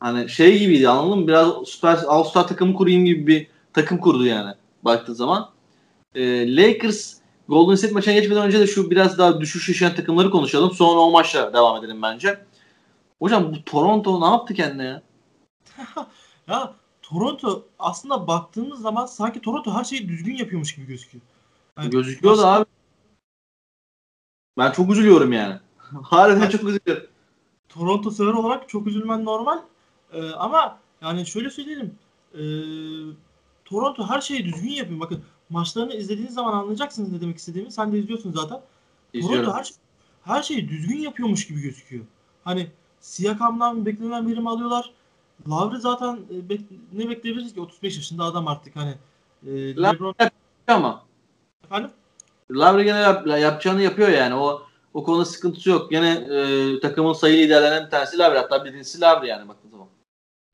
[SPEAKER 1] hani şey gibiydi anladın mı? Biraz süper All-Star takımı kurayım gibi bir takım kurdu yani baktığın zaman. E, Lakers Golden State maçına geçmeden önce de şu biraz daha düşüş yaşayan takımları konuşalım. Sonra o maçla devam edelim bence. Hocam bu Toronto ne yaptı kendine ya?
[SPEAKER 2] Ya Toronto aslında baktığımız zaman sanki Toronto her şeyi düzgün yapıyormuş gibi gözüküyor. Yani
[SPEAKER 1] Gözüküyor da abi. Ben çok üzülüyorum yani. Harbiden çok üzülüyorum.
[SPEAKER 2] Toronto sever olarak çok üzülmen normal. Ee, ama yani şöyle söyleyelim. Ee, Toronto her şeyi düzgün yapıyor. Bakın maçlarını izlediğiniz zaman anlayacaksınız ne demek istediğimi. Sen de izliyorsun zaten.
[SPEAKER 1] İzliyorum.
[SPEAKER 2] Toronto her, şey- her şeyi düzgün yapıyormuş gibi gözüküyor. Hani Siakam'dan beklenen verimi alıyorlar. Lavri zaten e, bek- ne bekleyebiliriz ki 35 yaşında adam artık hani. E, LeBron
[SPEAKER 1] ama
[SPEAKER 2] efendim
[SPEAKER 1] Lavre gene yap- yapacağını yapıyor yani. O o konuda sıkıntısı yok. Gene e, takımın sayı liderlerinden bir tanesi Lavre. Hatta birincisi Lavre yani baktığın zaman.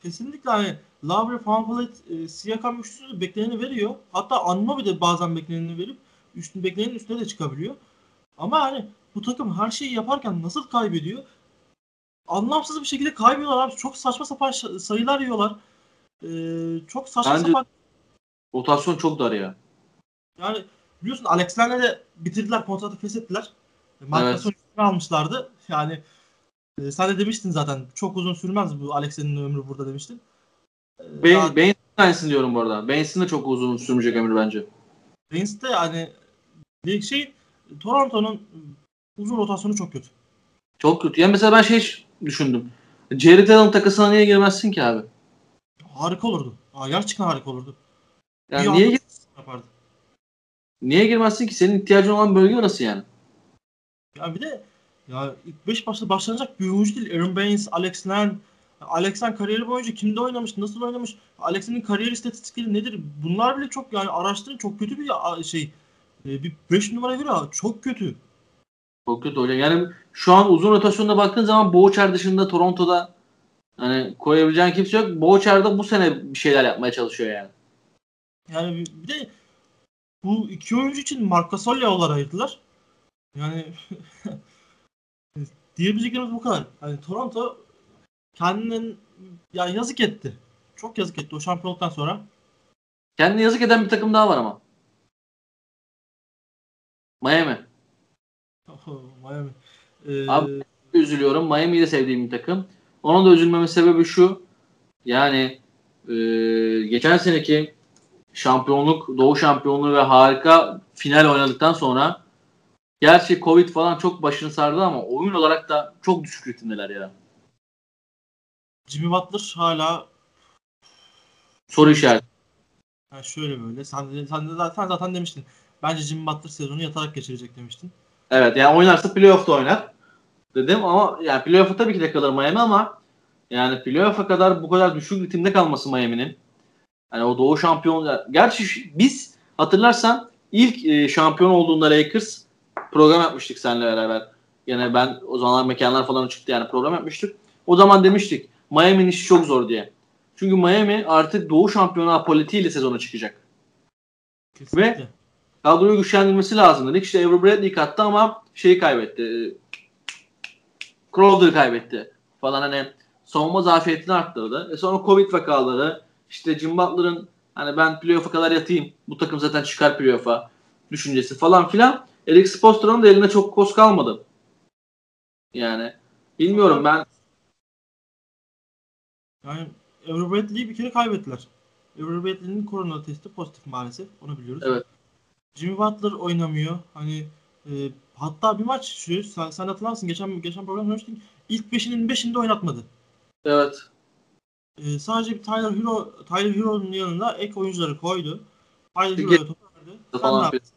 [SPEAKER 2] kesinlikle hani Lavri, Van Vliet, e, Siakam üçlüsü bekleneni veriyor. Hatta Anunoby de bazen bekleneni verip üstün beklenenin üstüne de çıkabiliyor. Ama hani bu takım her şeyi yaparken nasıl kaybediyor? Anlamsız bir şekilde kaybediyorlar abi. Çok saçma sapan sayılar yiyorlar. Ee, çok saçma
[SPEAKER 1] Bence-
[SPEAKER 2] sapan
[SPEAKER 1] Rotasyon çok dar ya.
[SPEAKER 2] Yani biliyorsun Alex Len'le de bitirdiler kontratı feshettiler. Marc
[SPEAKER 1] Evet.
[SPEAKER 2] Gasol'ü almışlardı. Yani e, sen de demiştin zaten çok uzun sürmez bu Alex Len'in ömrü burada demiştin. E,
[SPEAKER 1] Bain,
[SPEAKER 2] daha-
[SPEAKER 1] Bain aynısını diyorum bu arada. Baines'in de çok uzun sürmeyecek ömür bence.
[SPEAKER 2] Baines de yani bir şey Toronto'nun uzun rotasyonu çok kötü.
[SPEAKER 1] Çok kötü. Yani mesela ben şey düşündüm. Jared Allen takısına niye girmezsin ki abi?
[SPEAKER 2] Harika olurdu. Aa, gerçekten harika olurdu.
[SPEAKER 1] Yani
[SPEAKER 2] Bir
[SPEAKER 1] niye
[SPEAKER 2] yapardı.
[SPEAKER 1] Niye girmezsin ki? Senin ihtiyacın olan bölge orası yani.
[SPEAKER 2] Ya bir de ya ilk 5 başta başlanacak bir oyuncu değil. Aaron Baines, Alex Len. Alex Len kariyeri boyunca kimde oynamış, nasıl oynamış? Alex'in kariyer istatistikleri nedir? Bunlar bile çok yani araştırın çok kötü bir şey. E, Bir 5 numara göre çok kötü.
[SPEAKER 1] Çok kötü hocam. Yani şu an uzun rotasyonda baktığın zaman Boğaçer dışında Toronto'da hani koyabileceğin kimse yok. Boğaçer de bu sene bir şeyler yapmaya çalışıyor yani.
[SPEAKER 2] Yani bir de bu iki oyuncu için Marc Gasol yollar ayırdılar. Yani diyebileceklerimiz bu kadar. Hani Toronto kendinin ya yazık etti. Çok yazık etti o şampiyonluktan sonra.
[SPEAKER 1] Kendine yazık eden bir takım daha var ama. Miami.
[SPEAKER 2] Miami. Ee,
[SPEAKER 1] Abi- Üzülüyorum. Miami'yi de sevdiğim bir takım. Onun da üzülmemin sebebi şu. Yani e, geçen seneki şampiyonluk, Doğu şampiyonluğu ve harika final oynadıktan sonra gerçi Covid falan çok başını sardı ama oyun olarak da çok düşük ritimdeler ya.
[SPEAKER 2] Jimmy Butler hala
[SPEAKER 1] Soru işareti.
[SPEAKER 2] ha şöyle böyle. Sen, de- sen, de zaten, zaten demiştin. Bence Jimmy Butler sezonu yatarak geçirecek demiştin.
[SPEAKER 1] Evet yani oynarsa playoff'ta oynar dedim ama yani playoff'a tabii ki de kalır Miami ama yani playoff'a kadar bu kadar düşük ritimde kalması Miami'nin. Yani o doğu şampiyon gerçi biz hatırlarsan ilk e, şampiyon olduğunda Lakers program yapmıştık seninle beraber. Yine ben o zamanlar mekanlar falan çıktı yani program yapmıştık. O zaman demiştik Miami'nin işi çok zor diye. Çünkü Miami artık doğu şampiyonu politiğiyle sezona çıkacak.
[SPEAKER 2] Kesinlikle.
[SPEAKER 1] Kadroyu güçlendirmesi lazım dedik. İşte Avery Bradley kattı ama şeyi kaybetti. Crowder'ı kaybetti falan hani savunma zafiyetini arttırdı. E sonra Covid vakaları işte Jim Butler'ın hani ben playoff'a kadar yatayım. Bu takım zaten çıkar playoff'a düşüncesi falan filan. Eric Spoelstra'nın da eline çok koz kalmadı. Yani bilmiyorum ben
[SPEAKER 2] Yani Avery Bradley'i bir kere kaybettiler. Avery Bradley'nin korona testi pozitif maalesef. Onu biliyoruz.
[SPEAKER 1] Evet.
[SPEAKER 2] Jimmy Butler oynamıyor. Hani e, hatta bir maç şu sen, sen hatırlarsın geçen geçen program konuştuk. İlk beşinin beşinde oynatmadı.
[SPEAKER 1] evet
[SPEAKER 2] E, sadece bir Tyler Hero Tyler Hero'nun yanına ek oyuncuları koydu. Tyler Hero'ya topu verdi. Sen
[SPEAKER 1] falan
[SPEAKER 2] ne yaptın?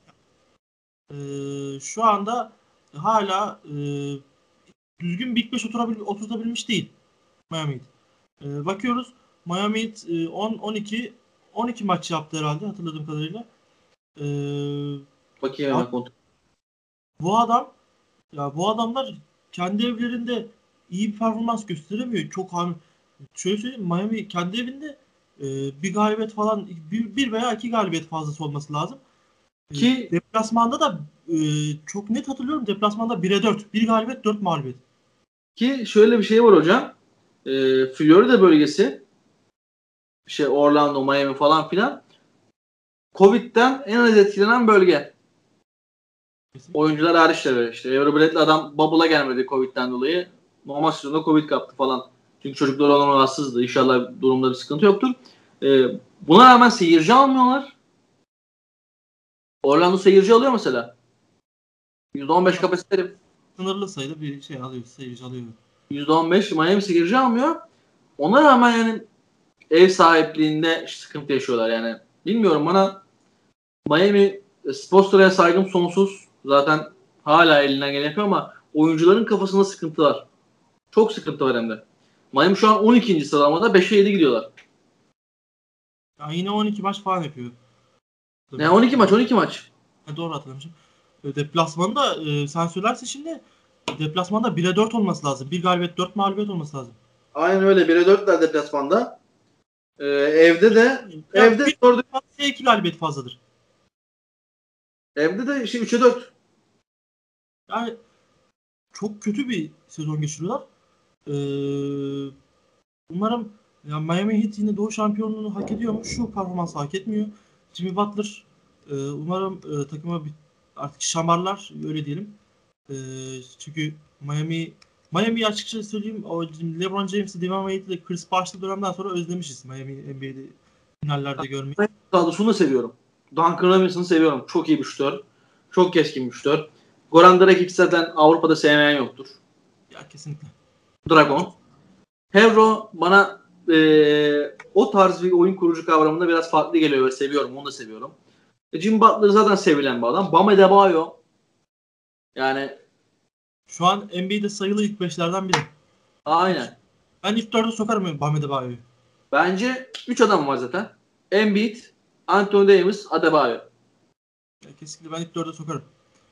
[SPEAKER 2] E, şu anda hala e, düzgün ilk 5 oturabil, oturtabilmiş değil Miami Heat. E, bakıyoruz Miami Heat e, 10 12 12 maç yaptı herhalde hatırladığım kadarıyla. E,
[SPEAKER 1] bakayım hemen kontrol.
[SPEAKER 2] bu adam ya bu adamlar kendi evlerinde iyi bir performans gösteremiyor. Çok hani şöyle söyleyeyim Miami kendi evinde e, bir galibiyet falan bir, bir veya iki galibiyet fazlası olması lazım. E,
[SPEAKER 1] Ki-
[SPEAKER 2] deplasmanda da e, çok net hatırlıyorum deplasmanda 1'e 4. Bir galibiyet 4 mağlubiyet.
[SPEAKER 1] Ki şöyle bir şey var hocam. E, Florida bölgesi şey Orlando, Miami falan filan Covid'den en az etkilenen bölge. Oyuncular hariç tabii. İşte Bradley adam bubble'a gelmedi Covid'den dolayı. Normal sezonda Covid kaptı falan. Çünkü çocuklar olan rahatsızdı. İnşallah durumda bir sıkıntı yoktur. Ee, buna rağmen seyirci almıyorlar. Orlando seyirci alıyor mesela. %15 kapasiteli.
[SPEAKER 2] Sınırlı sayıda bir şey alıyor, seyirci alıyor.
[SPEAKER 1] %15 Miami seyirci almıyor. Ona rağmen yani ev sahipliğinde sıkıntı yaşıyorlar yani. Bilmiyorum bana Miami Spostra'ya saygım sonsuz. Zaten hala elinden gelen yapıyor ama oyuncuların kafasında sıkıntı var. Çok sıkıntı var hem de. Miami şu an 12. sıralamada 5'e 7 gidiyorlar.
[SPEAKER 2] Ya yine 12 maç falan yapıyor.
[SPEAKER 1] Ne 12 maç 12 maç.
[SPEAKER 2] Ha, doğru hatırlamışım. E, Deplasmanda e, sen söylersin şimdi deplasmanda 1'e 4 olması lazım. Bir galibiyet 4 mağlubiyet olması lazım.
[SPEAKER 1] Aynen öyle 1'e 4'ler deplasmanda. Ee, evde de
[SPEAKER 2] Ya
[SPEAKER 1] evde
[SPEAKER 2] bir
[SPEAKER 1] dördü-
[SPEAKER 2] fazla 2 galibiyet fazladır.
[SPEAKER 1] evde de işte 3'e 4.
[SPEAKER 2] Yani çok kötü bir sezon geçiriyorlar. Ee, umarım ya Miami Heat yine Doğu şampiyonluğunu hak ediyor mu? Şu performansı hak etmiyor. Jimmy Butler e, umarım e, takıma bir, artık şamarlar öyle diyelim. E, çünkü Miami Miami'yi açıkça söyleyeyim o LeBron James'i, Dwayne Wade'i Chris Bosh'lı dönemden sonra özlemişiz Miami NBA'de finallerde görmeyi.
[SPEAKER 1] Kadrosunu da seviyorum. Duncan Robinson'ı seviyorum. Çok iyi bir şutör. Çok keskin bir şutör. Goran Dragic zaten Avrupa'da sevmeyen yoktur.
[SPEAKER 2] Ya kesinlikle.
[SPEAKER 1] Dragon. Hevro bana eee, o tarz bir oyun kurucu kavramında biraz farklı geliyor ve seviyorum. Onu da seviyorum. E, Jim Butler zaten sevilen bir adam. Bam Adebayo yani
[SPEAKER 2] Şu an NBA'de sayılı ilk beşlerden biri.
[SPEAKER 1] aynen.
[SPEAKER 2] Ben ilk dörde sokarım Bam Adebayo'yu.
[SPEAKER 1] Bence 3 adam var zaten. Embiid, Anthony Davis, Adebayo.
[SPEAKER 2] Ya kesinlikle ben ilk dörde sokarım.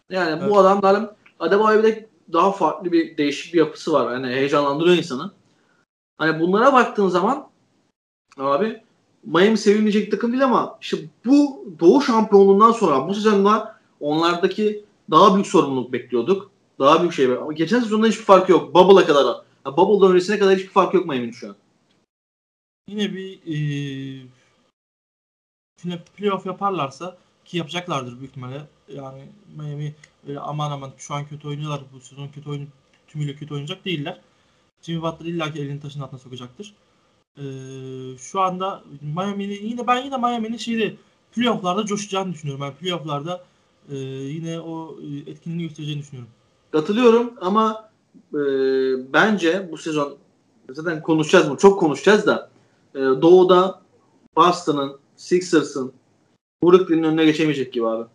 [SPEAKER 1] Yani
[SPEAKER 2] Evet.
[SPEAKER 1] bu adamların Adebayo bir de daha farklı bir değişik bir yapısı var. Hani heyecanlandırıyor insanı. Hani bunlara baktığın zaman abi Miami sevilmeyecek takım değil ama işte bu Doğu şampiyonluğundan sonra bu sezonda onlardaki daha büyük sorumluluk bekliyorduk. Daha büyük şey. Ama geçen sezonda hiçbir farkı yok. Bubble'a kadar. Ya Bubble'dan öncesine kadar hiçbir farkı yok Miami'nin şu an.
[SPEAKER 2] Yine bir yine playoff yaparlarsa ki yapacaklardır büyük ihtimalle. Yani Miami öyle aman aman şu an kötü oynuyorlar. Bu sezon kötü oyun tümüyle kötü oynayacak değiller. Jimmy Butler illaki elini taşın altına sokacaktır. Eee, şu anda Miami'nin yine ben yine Miami'nin şeyde playoff'larda coşacağını düşünüyorum. Ben playoff'larda eee, yine o e, etkinliğini göstereceğini düşünüyorum.
[SPEAKER 1] Katılıyorum ama e, bence bu sezon zaten konuşacağız mı? Çok konuşacağız da e, Doğu'da Boston'ın, Sixers'ın Brooklyn'in önüne geçemeyecek gibi abi.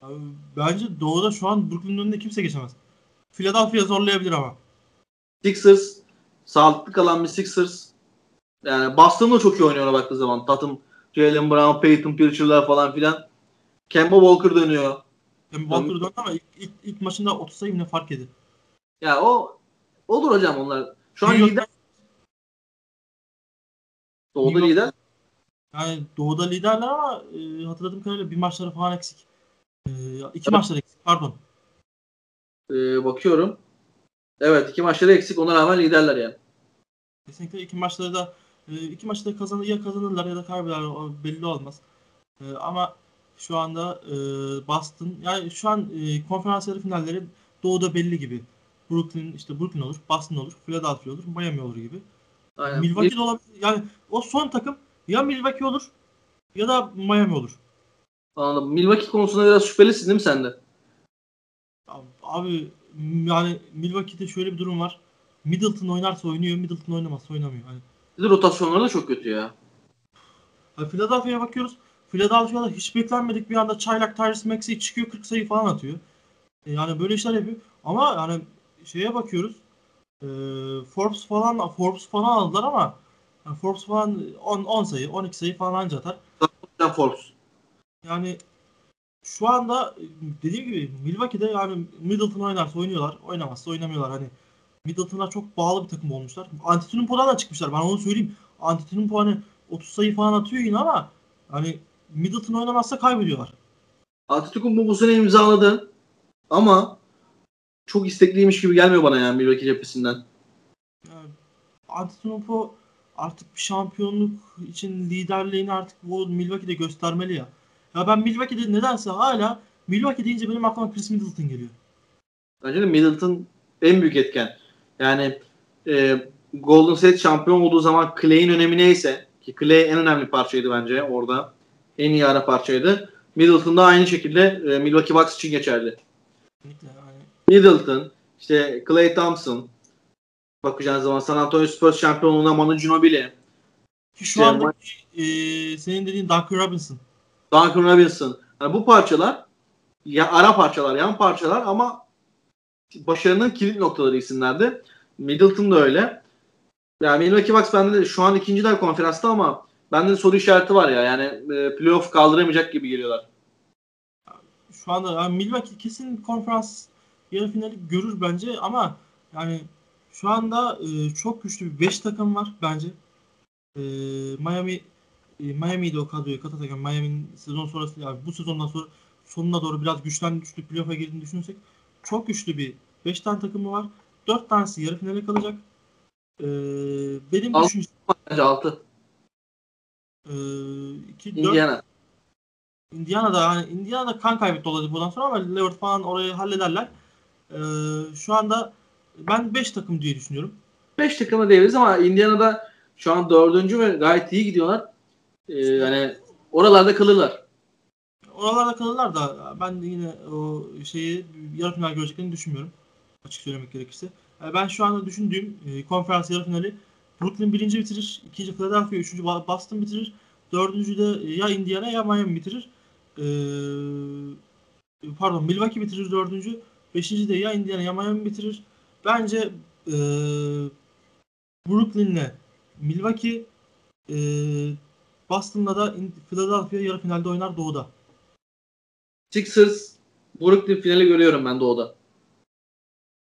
[SPEAKER 2] Abi, bence Doğu'da şu an Brooklyn'in önünde kimse geçemez. Philadelphia zorlayabilir ama.
[SPEAKER 1] Sixers sağlıklı kalan bir Sixers yani Boston da çok iyi oynuyor baktığı zaman. Tatum, Jalen Brown, Peyton Pritchard'lar falan filan. Kemba Walker dönüyor.
[SPEAKER 2] Yani Walker döndü ama ilk, ilk, ilk maçında 30 sayı ne fark yedi.
[SPEAKER 1] Ya o olur hocam onlar. Şu an
[SPEAKER 2] New
[SPEAKER 1] lider. Doğu'da lider.
[SPEAKER 2] Yani Doğu'da liderler ama e, hatırladığım kadarıyla bir maçları falan eksik. E, iki
[SPEAKER 1] Evet.
[SPEAKER 2] maçları eksik pardon.
[SPEAKER 1] Ee, bakıyorum. Evet iki maçları eksik ona rağmen liderler yani.
[SPEAKER 2] Kesinlikle iki maçları da e, iki maçı da kazanır ya kazanırlar ya da kaybederler belli olmaz. E, ama şu anda e, Boston yani şu an e, konferans yarı finalleri Doğu'da belli gibi. Brooklyn işte Brooklyn olur, Boston olur, Philadelphia olur, Miami olur gibi.
[SPEAKER 1] Aynen.
[SPEAKER 2] Milwaukee de olabilir. Yani o son takım ya Milwaukee olur ya da Miami olur.
[SPEAKER 1] Anladım. Milwaukee konusunda biraz şüphelisin değil mi sen de?
[SPEAKER 2] Abi, yani Milwaukee'de şöyle bir durum var. Middleton oynarsa oynuyor, Middleton oynamazsa oynamıyor. Hani,
[SPEAKER 1] Bir de rotasyonları da çok kötü ya.
[SPEAKER 2] hani Philadelphia'ya bakıyoruz. Philadelphia'da hiç beklenmedik bir anda çaylak Tyrese Maxey çıkıyor 40 sayı falan atıyor. E, yani böyle işler yapıyor. Ama yani şeye bakıyoruz. E, Forbes falan Forbes falan aldılar ama yani Forbes falan 10, 10 sayı, 12 sayı falan anca atar.
[SPEAKER 1] Forbes.
[SPEAKER 2] Yani şu anda dediğim gibi Milwaukee'de yani Middleton oynarsa oynuyorlar, oynamazsa oynamıyorlar. Hani Middleton'a çok bağlı bir takım olmuşlar. Antetokounmpo'dan da çıkmışlar. Ben onu söyleyeyim. Antetokounmpo hani 30 sayı falan atıyor yine ama hani Middleton oynamazsa kaybediyorlar.
[SPEAKER 1] Antetokounmpo bu sene imzaladı ama çok istekliymiş gibi gelmiyor bana yani Milwaukee cephesinden.
[SPEAKER 2] Yani Antetokounmpo artık bir şampiyonluk için liderliğini artık bu Milwaukee'de göstermeli ya. Ya ben Milwaukee'de nedense hala Milwaukee deyince benim aklıma Chris Middleton geliyor.
[SPEAKER 1] Bence de Middleton en büyük etken. Yani e, Golden State şampiyon olduğu zaman Clay'in önemi neyse ki Clay en önemli parçaydı bence orada. En iyi ara parçaydı. Middleton da aynı şekilde e, Milwaukee Bucks için geçerli. Middleton, işte Clay Thompson, bakacağınız zaman San Antonio Spurs şampiyonluğuna Manu Ginobili,
[SPEAKER 2] şu
[SPEAKER 1] Jeremy-
[SPEAKER 2] andaki e, senin dediğin Duncan Robinson.
[SPEAKER 1] Duncan Robinson. Yani bu parçalar ya ara parçalar, yan parçalar ama başarının kilit noktaları isimlerdi. Middleton da öyle. Yani Milwaukee Bucks bende de şu an ikinciler konferansta ama bende de soru işareti var ya. Yani e, playoff kaldıramayacak gibi geliyorlar.
[SPEAKER 2] Şu anda yani Milwaukee kesin konferans yarı finali görür bence ama yani şu anda e, çok güçlü bir 5 takım var bence. E, Miami e, Miami'yi o kadroya katarken Miami'nin sezon sonrası yani bu sezondan sonra sonuna doğru biraz güçlen güçlü playoff'a girdiğini düşünürsek çok güçlü bir 5 tane takımı var. 4 tanesi yarı finale kalacak. E, benim
[SPEAKER 1] Alt-
[SPEAKER 2] düşüncem
[SPEAKER 1] Bence 6.
[SPEAKER 2] e, 2 4
[SPEAKER 1] Indiana.
[SPEAKER 2] Indiana'da hani Indiana'da kan kaybetti olacak buradan sonra ama Lillard falan orayı hallederler. Ee, şu anda ben 5 takım diye düşünüyorum.
[SPEAKER 1] 5 takıma diyebiliriz ama Indiana'da şu an dördüncü ve gayet iyi gidiyorlar. Ee, yani oralarda kalırlar.
[SPEAKER 2] Oralarda kalırlar da ben de yine o şeyi yarı final göreceklerini düşünmüyorum. Açık söylemek gerekirse. Ben şu anda düşündüğüm e, konferans yarı finali Brooklyn birinci bitirir. ikinci Philadelphia, üçüncü Boston bitirir. Dördüncü de ya Indiana ya Miami bitirir. Ee, pardon Milwaukee bitirir dördüncü. Beşinci de ya Indiana ya Miami bitirir. Bence e, Brooklyn'le Milwaukee e, Boston'la da Philadelphia yarı finalde oynar doğuda.
[SPEAKER 1] Sixers Brooklyn finali görüyorum ben doğuda.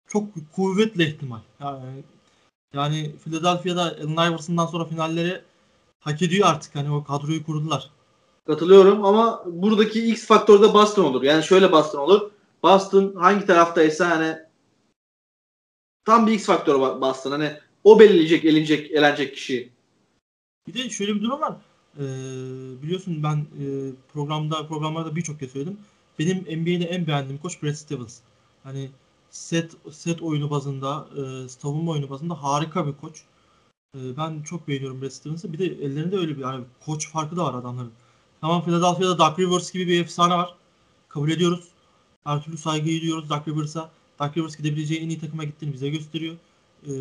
[SPEAKER 2] Çok kuvvetli ihtimal. Yani, yani Philadelphia'da Allen Iverson'dan sonra finalleri hak ediyor artık. Hani o kadroyu kurdular.
[SPEAKER 1] Katılıyorum ama buradaki X faktör de Boston olur. Yani şöyle Boston olur. Boston hangi taraftaysa hani tam bir X faktörü Boston. Hani o belirleyecek, elinecek, elenecek kişi.
[SPEAKER 2] Bir de şöyle bir durum var. Ee, biliyorsun ben e, programda programlarda birçok kez söyledim. Benim NBA'de en beğendiğim koç Brad Stevens. Hani set set oyunu bazında, e, savunma oyunu bazında harika bir koç. E, ben çok beğeniyorum Brad Stevens'ı. Bir de ellerinde öyle bir yani koç farkı da var adamların. Tamam Philadelphia'da Doug Rivers gibi bir efsane var. Kabul ediyoruz. Her türlü saygıyı duyuyoruz Doug Rivers'a. Doug Rivers gidebileceği en iyi takıma gittiğini bize gösteriyor. E,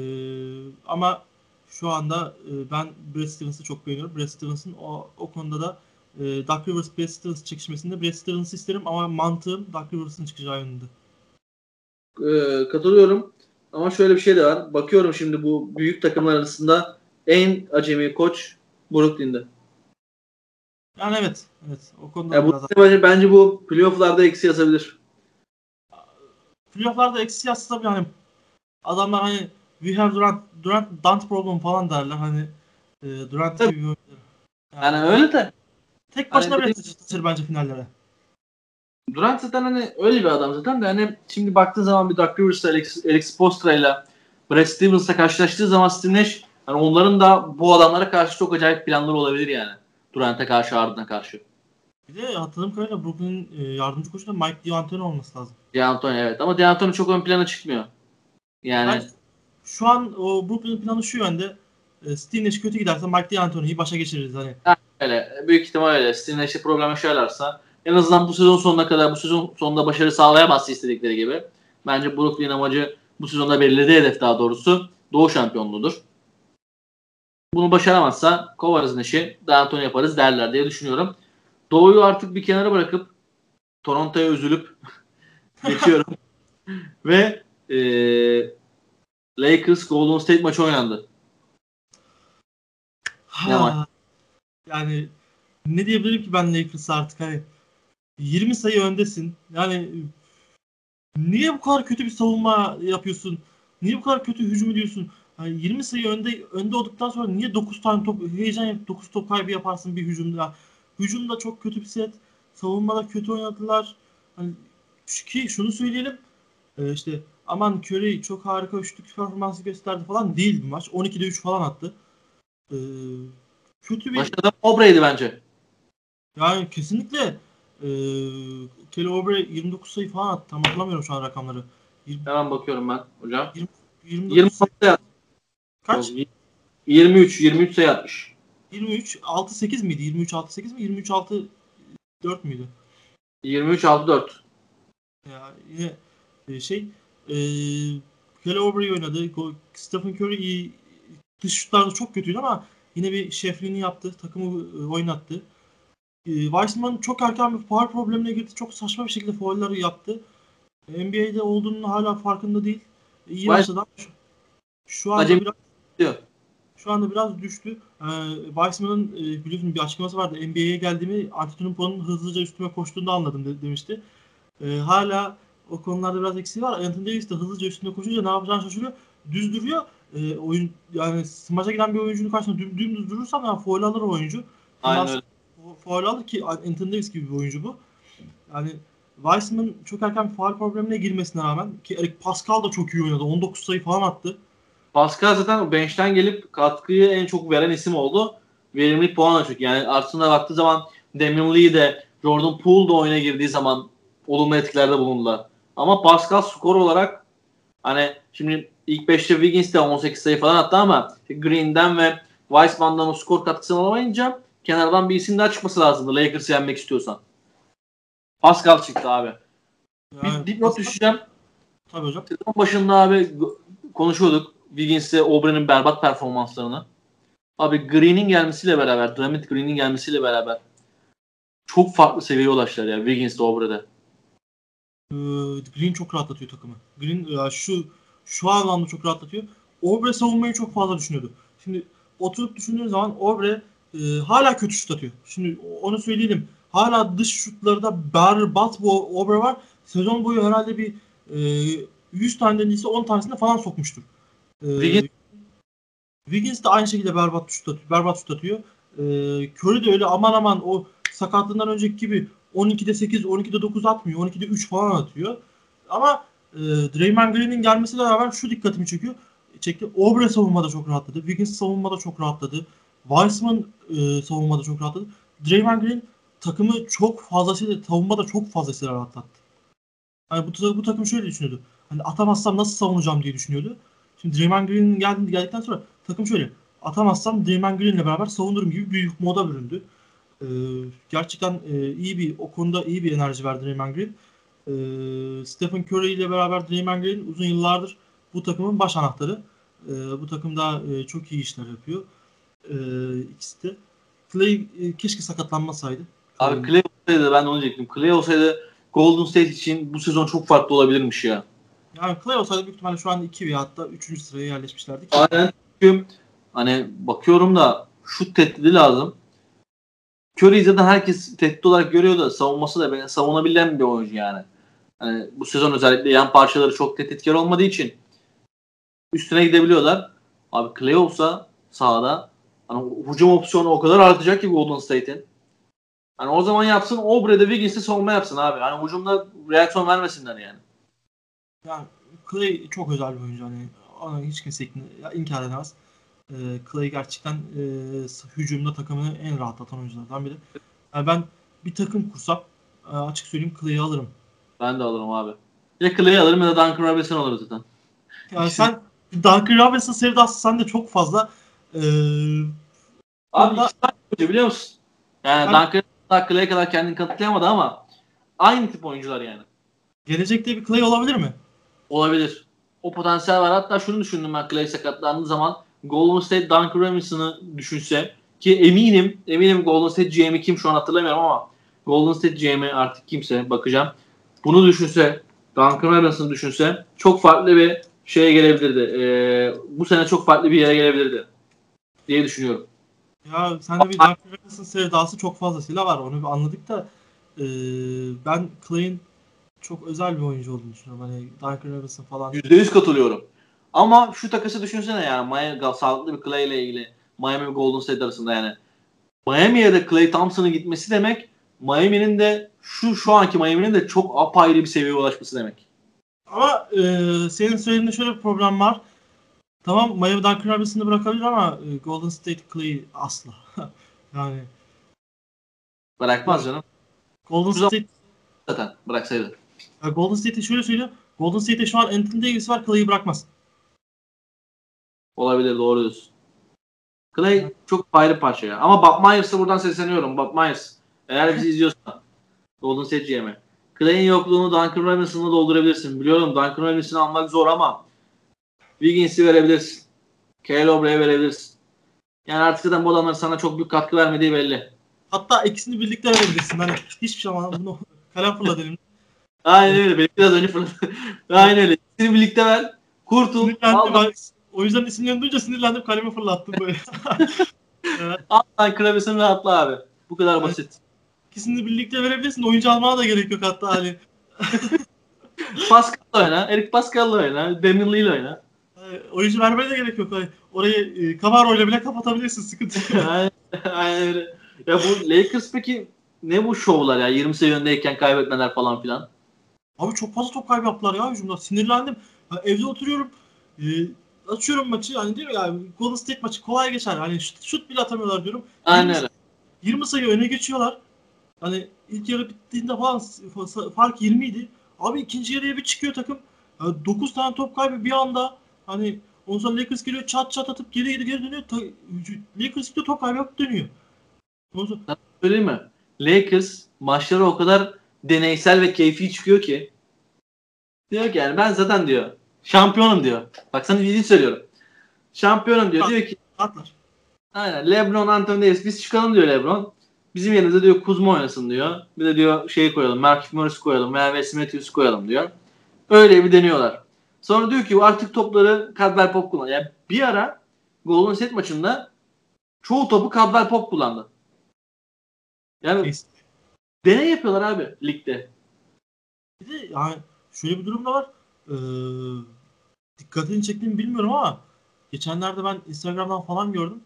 [SPEAKER 2] ama şu anda e, ben Brad Stevens'ı çok beğeniyorum. Brad Stevens'ın o, o konuda da e, Doug Rivers Brad Stevens çekişmesinde Brad Stevens'ı isterim ama mantığım Doug Rivers'ın çıkacağı yönünde.
[SPEAKER 1] Ee, katılıyorum. Ama şöyle bir şey de var. Bakıyorum şimdi bu büyük takımlar arasında en acemi koç Brooklyn'de.
[SPEAKER 2] Yani evet. Evet. O konuda
[SPEAKER 1] Yani bu,
[SPEAKER 2] biraz
[SPEAKER 1] bence, bence bu playoff'larda eksi yazabilir.
[SPEAKER 2] playoff'larda eksi yazsa tabii hani adamlar hani we have Durant, Durant Dant problem falan derler hani e, Durant gibi bir oyuncu.
[SPEAKER 1] Yani öyle de
[SPEAKER 2] Tek başına
[SPEAKER 1] Hani
[SPEAKER 2] bile taşır bence finallere.
[SPEAKER 1] Durant zaten hani öyle bir adam zaten de hani şimdi baktığın zaman bir Doug Rivers'la Alex, Alex Spostra'yla Brad Stevens'la karşılaştığı zaman Steve Nash hani onların da bu adamlara karşı çok acayip planları olabilir yani. Durant'a karşı, Harden'a karşı.
[SPEAKER 2] Bir de hatırladığım kadarıyla Brooklyn'in e, yardımcı koçu da Mike D'Antoni olması lazım.
[SPEAKER 1] D'Antoni evet ama D'Antoni çok ön plana çıkmıyor. Yani
[SPEAKER 2] Ben şu an o Brooklyn'in planı şu yönde. E, Steve Nash kötü giderse Mike D'Antoni'yi başa geçiririz hani.
[SPEAKER 1] öyle. Büyük ihtimal öyle. Steve Nash'e problem yaşarlarsa en azından bu sezon sonuna kadar bu sezon sonunda başarı sağlayamazsa istedikleri gibi. Bence Brooklyn amacı bu sezonda belirlediği hedef daha doğrusu Doğu şampiyonluğudur. Bunu başaramazsa kovarız Nash'i D'Antoni yaparız derler diye düşünüyorum. Doğu'yu artık bir kenara bırakıp Toronto'ya üzülüp geçiyorum. Ve eee Lakers Golden State maçı oynandı. Ne var?
[SPEAKER 2] Ha, yani ne diyebilirim ki ben Lakers'a artık hani 20 sayı öndesin. Yani niye bu kadar kötü bir savunma yapıyorsun? Niye bu kadar kötü hücum ediyorsun? Yani 20 sayı önde önde olduktan sonra niye 9 tane top heyecan yapıp 9 top kaybı yaparsın bir hücumda? Hücumda çok kötü bir set. Savunmada kötü oynadılar. Hani ki şunu söyleyelim. E, işte aman Curry çok harika üçlük performansı gösterdi falan değil bu maç. 12'de 3 falan attı. E, kötü bir...
[SPEAKER 1] Başta Obrey'di bence.
[SPEAKER 2] Yani kesinlikle e, Kelly Oubre 29 sayı falan attı. Tam hatırlamıyorum şu an rakamları.
[SPEAKER 1] 20, Hemen bakıyorum ben hocam.
[SPEAKER 2] 20, 29
[SPEAKER 1] 20 sayı
[SPEAKER 2] Kaç?
[SPEAKER 1] 23. 23 sayı atmış.
[SPEAKER 2] 23 6 8 miydi? 23 6 8 mi? 23 6 4 müydü?
[SPEAKER 1] 23 6 4.
[SPEAKER 2] Ya yine e, şey e, Kelly Oubre oynadı. Stephen Curry iyi dış şutlarda çok kötüydü ama yine bir şefliğini yaptı. Takımı e, oynattı. E, Weissman çok erken bir foul problemine girdi. Çok saçma bir şekilde foul'ları yaptı. NBA'de olduğunun hala farkında değil. İyi başladı şu, şu anda
[SPEAKER 1] Acemi
[SPEAKER 2] biraz
[SPEAKER 1] diyor.
[SPEAKER 2] şu anda biraz düştü. Ee, Weissman'ın e, biliyorsun bir açıklaması vardı. NBA'ye geldiğimi Antetokounmpo'nun hızlıca üstüme koştuğunda anladım de, demişti. Ee, hala o konularda biraz eksiği var. Anthony Davis de hızlıca üstüne koşunca ne yapacağını şaşırıyor. Düz duruyor. Ee, oyun yani smaça giden bir oyuncunun karşısında düm, dümdüz durursam yani foul alır oyuncu.
[SPEAKER 1] Aynen öyle.
[SPEAKER 2] Foul alır ki Anthony Davis gibi bir oyuncu bu. Yani Weissman çok erken bir faal problemine girmesine rağmen ki Eric Pascal da çok iyi oynadı. 19 sayı falan attı.
[SPEAKER 1] Pascal zaten bench'ten gelip katkıyı en çok veren isim oldu. Verimlilik puanı da çok. Yani aslında baktığı zaman Damian Lee de Jordan Poole da oyuna girdiği zaman olumlu etkilerde bulundular. Ama Pascal skor olarak hani şimdi ilk 5'te Wiggins de 18 sayı falan attı ama Green'den ve Weissman'dan o skor katkısını alamayınca kenardan bir isim daha çıkması lazımdı Lakers'ı yenmek istiyorsan. Pascal çıktı abi.
[SPEAKER 2] Yani
[SPEAKER 1] bir dipnot düşeceğim.
[SPEAKER 2] Tabii hocam.
[SPEAKER 1] Sezon başında abi konuşuyorduk Wiggins'e Obre'nin berbat performanslarını. Abi Green'in gelmesiyle beraber, Dramit Green'in gelmesiyle beraber çok farklı seviyeye ulaştılar ya Wiggins'le Obre'de.
[SPEAKER 2] Ee, Green çok rahatlatıyor takımı. Green ya şu şu anlamda çok rahatlatıyor. Obre savunmayı çok fazla düşünüyordu. Şimdi oturup düşündüğün zaman Obre e, hala kötü şut atıyor. Şimdi onu söyleyelim. Hala dış şutlarda berbat bu Obre var. Sezon boyu herhalde bir e, 100 tane ise 10 tanesinde falan sokmuştur. E,
[SPEAKER 1] Wiggins-
[SPEAKER 2] Wiggins de aynı şekilde berbat şut atıyor. Berbat şut atıyor. E, Curry de öyle aman aman o sakatlığından önceki gibi 12'de 8, 12'de 9 atmıyor. 12'de 3 falan atıyor. Ama e, Draymond Green'in gelmesiyle beraber şu dikkatimi çekiyor. Çekti. Obre savunmada çok rahatladı. Wiggins savunmada çok rahatladı. Weissman e, savunmada çok rahatladı. Draymond Green takımı çok fazlasıyla savunmada çok fazlasıyla rahatlattı. Yani bu, bu takım şöyle düşünüyordu. Hani atamazsam nasıl savunacağım diye düşünüyordu. Şimdi Draymond Green geldi, geldikten sonra takım şöyle. Atamazsam Draymond Green'le beraber savunurum gibi bir moda büründü. Ee, gerçekten e, iyi bir o konuda iyi bir enerji verdi Draymond Green. Ee, Stephen Curry ile beraber Draymond Green uzun yıllardır bu takımın baş anahtarı. Ee, bu takımda e, çok iyi işler yapıyor. Ee, ikisi de. Clay e, keşke sakatlanmasaydı.
[SPEAKER 1] Abi Clay olsaydı ben de onu diyecektim. Clay olsaydı Golden State için bu sezon çok farklı olabilirmiş ya.
[SPEAKER 2] Yani Clay olsaydı büyük ihtimalle şu an 2 veya hatta 3. sıraya yerleşmişlerdi.
[SPEAKER 1] Aynen. Çünkü hani bakıyorum da şut tehdidi lazım. Curry zaten herkes tehdit olarak görüyor da savunması da ben savunabilen bir oyuncu yani. Hani bu sezon özellikle yan parçaları çok tehditkar olmadığı için üstüne gidebiliyorlar. Abi Clay olsa sahada hani hücum opsiyonu o kadar artacak ki Golden State'in. Hani o zaman yapsın Obre'de Wiggins'i savunma yapsın abi. Hani hücumda reaksiyon vermesinler yani.
[SPEAKER 2] Yani Clay çok özel bir oyuncu. Hani ona hiç kimse inkar edemez. Ee, Clay gerçekten e, hücumda takımını en rahatlatan oyunculardan biri. Yani ben bir takım kursam e, açık söyleyeyim Clay'i alırım.
[SPEAKER 1] Ben de alırım abi. Ya Clay'i alırım ya da Duncan Robinson alırım zaten.
[SPEAKER 2] Yani sen Duncan Robinson sevdası sende çok fazla. Ee,
[SPEAKER 1] Abi
[SPEAKER 2] Bunda-
[SPEAKER 1] ikisi biliyor musun? Yani
[SPEAKER 2] Ben-
[SPEAKER 1] Duncan Clay'e kadar kendini kanıtlayamadı ama aynı tip oyuncular yani.
[SPEAKER 2] gelecekte bir Clay olabilir mi?
[SPEAKER 1] Olabilir. O potansiyel var. Hatta şunu düşündüm ben Clay sakatlandığı zaman Golden State Duncan Robinson'ı düşünse ki eminim eminim Golden State GM'i kim şu an hatırlamıyorum ama Golden State GM'i artık kimse bakacağım. Bunu düşünse Duncan Robinson'ı düşünse çok farklı bir şeye gelebilirdi. Ee, bu sene çok farklı bir yere gelebilirdi diye düşünüyorum.
[SPEAKER 2] Ya sende bir Duncan Robinson sevdası çok fazlasıyla var. Onu bir anladık da e, ben Clay'in çok özel bir oyuncu olduğunu düşünüyorum. Hani Duncan Robinson falan.
[SPEAKER 1] %100 katılıyorum. Ama şu takası düşünsene yani Miami sağlıklı bir Clay ile ilgili Miami ve Golden State arasında yani. Miami'ye de Clay Thompson'ın gitmesi demek Miami'nin de şu şu anki Miami'nin de çok apayrı bir seviyeye ulaşması demek.
[SPEAKER 2] Ama e, senin söylediğinde şöyle bir problem var. Tamam Miami Duncan Robinson'ı bırakabilir ama e, Golden State Clay'i asla. yani
[SPEAKER 1] Bırakmaz canım.
[SPEAKER 2] Golden. State
[SPEAKER 1] Zaten bıraksaydı.
[SPEAKER 2] Golden State'e şöyle söyleyeyim. Golden State'e şu an Anthony Davis var Clay'i bırakmaz.
[SPEAKER 1] Olabilir doğru diyorsun. Clay çok ayrı parça ya. Ama Bob Myers'a buradan sesleniyorum. Bob Myers. Eğer bizi izliyorsan. Golden State GM'e. Clay'in yokluğunu Duncan Robinson'la doldurabilirsin. Biliyorum Duncan Robinson'ı almak zor ama Wiggins'i verebilirsin. Kyle Obrey'e verebilirsin. Yani artık zaten bu adamların sana çok büyük katkı vermediği belli.
[SPEAKER 2] Hatta ikisini birlikte verebilirsin. Hani hiçbir ama bunu kalem fırla dedim.
[SPEAKER 1] Aynen öyle. Benim biraz önce fırladı. Aynen öyle. İkisini birlikte ver. Kurtul. Al,
[SPEAKER 2] Ben, o yüzden isimlerini duyunca sinirlendim. Kalemi fırlattım böyle. evet.
[SPEAKER 1] al Duncan Robinson'ı rahatla abi. Bu kadar basit.
[SPEAKER 2] İkisini birlikte verebilirsin. Oyuncu almana da gerek yok hatta hani.
[SPEAKER 1] Pascal'la oyna. Eric Pascal'la oyna. Damian Lee'yle oyna.
[SPEAKER 2] Hani oyuncu vermene de gerek yok. Hani orayı e, Camaro ile bile kapatabilirsin. Sıkıntı yok.
[SPEAKER 1] Aynen, aynen öyle. Ya bu Lakers peki ne bu şovlar ya? 20 sayı öndeyken kaybetmeler falan filan.
[SPEAKER 2] Abi çok fazla top kaybı yaptılar ya hücumda. Sinirlendim. Ya evde oturuyorum. E, açıyorum maçı. Hani diyorum ya Golden State maçı kolay geçer. Hani şut, şut bile atamıyorlar diyorum.
[SPEAKER 1] Aynen
[SPEAKER 2] 20
[SPEAKER 1] öyle.
[SPEAKER 2] 20 sayı öne geçiyorlar. Hani ilk yarı bittiğinde falan fa- fark 20 idi. Abi ikinci yarıya bir çıkıyor takım. 9 tane top kaybı bir anda. Hani ondan sonra Lakers geliyor çat çat atıp geri geri geri dönüyor. Ta- Lakers gidiyor top kaybı yapıp dönüyor. Ondan sonra
[SPEAKER 1] Söyleyeyim mi? Lakers maçları o kadar deneysel ve keyfi çıkıyor ki diyor ki yani ben zaten diyor şampiyonum diyor. Bak sana ciddi söylüyorum. Şampiyonum diyor. Diyor ki
[SPEAKER 2] atlar.
[SPEAKER 1] aynen LeBron, Anthony Davis biz çıkalım diyor LeBron. Bizim yerimizde diyor Kuzma oynasın diyor. Bir de diyor şey koyalım. Markif Morris koyalım veya Wes Matthews koyalım diyor. Öyle bir deniyorlar. Sonra diyor ki artık topları Caldwell Pop kullan. Yani bir ara Golden State maçında çoğu topu Caldwell Pop kullandı. Yani
[SPEAKER 2] Neyse.
[SPEAKER 1] deney yapıyorlar abi ligde.
[SPEAKER 2] Bir de yani şöyle bir durum da var. Ee, dikkatini çektiğimi bilmiyorum ama geçenlerde ben Instagram'dan falan gördüm.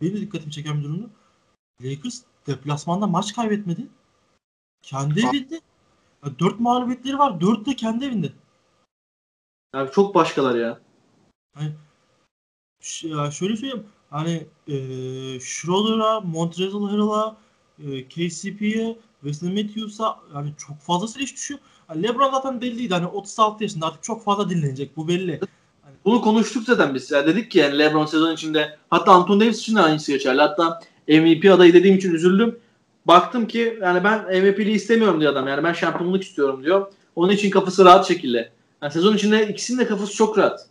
[SPEAKER 2] Benim de dikkatimi çeken bir durumdu. Lakers deplasmanda maç kaybetmedi. Kendi evinde. Ya, dört mağlubiyetleri var. Dört de kendi evinde.
[SPEAKER 1] Yani çok başkalar ya.
[SPEAKER 2] Ş- ya şöyle söyleyeyim. Hani e, Schroeder'a, Montrezl Harrell'a, e, KCP'ye, Wesley Matthews'a yani çok fazla iş düşüyor. Yani LeBron zaten belliydi. Hani 36 yaşında artık çok fazla dinlenecek. Bu belli.
[SPEAKER 1] Bunu konuştuk zaten biz. Ya dedik ki yani LeBron sezon içinde hatta Anthony Davis için de aynısı geçerli. Hatta MVP adayı dediğim için üzüldüm. Baktım ki yani ben MVP'liği istemiyorum diyor adam. Yani ben şampiyonluk istiyorum diyor. Onun için kafası rahat şekilde. Yani sezon içinde ikisinin de kafası çok rahat.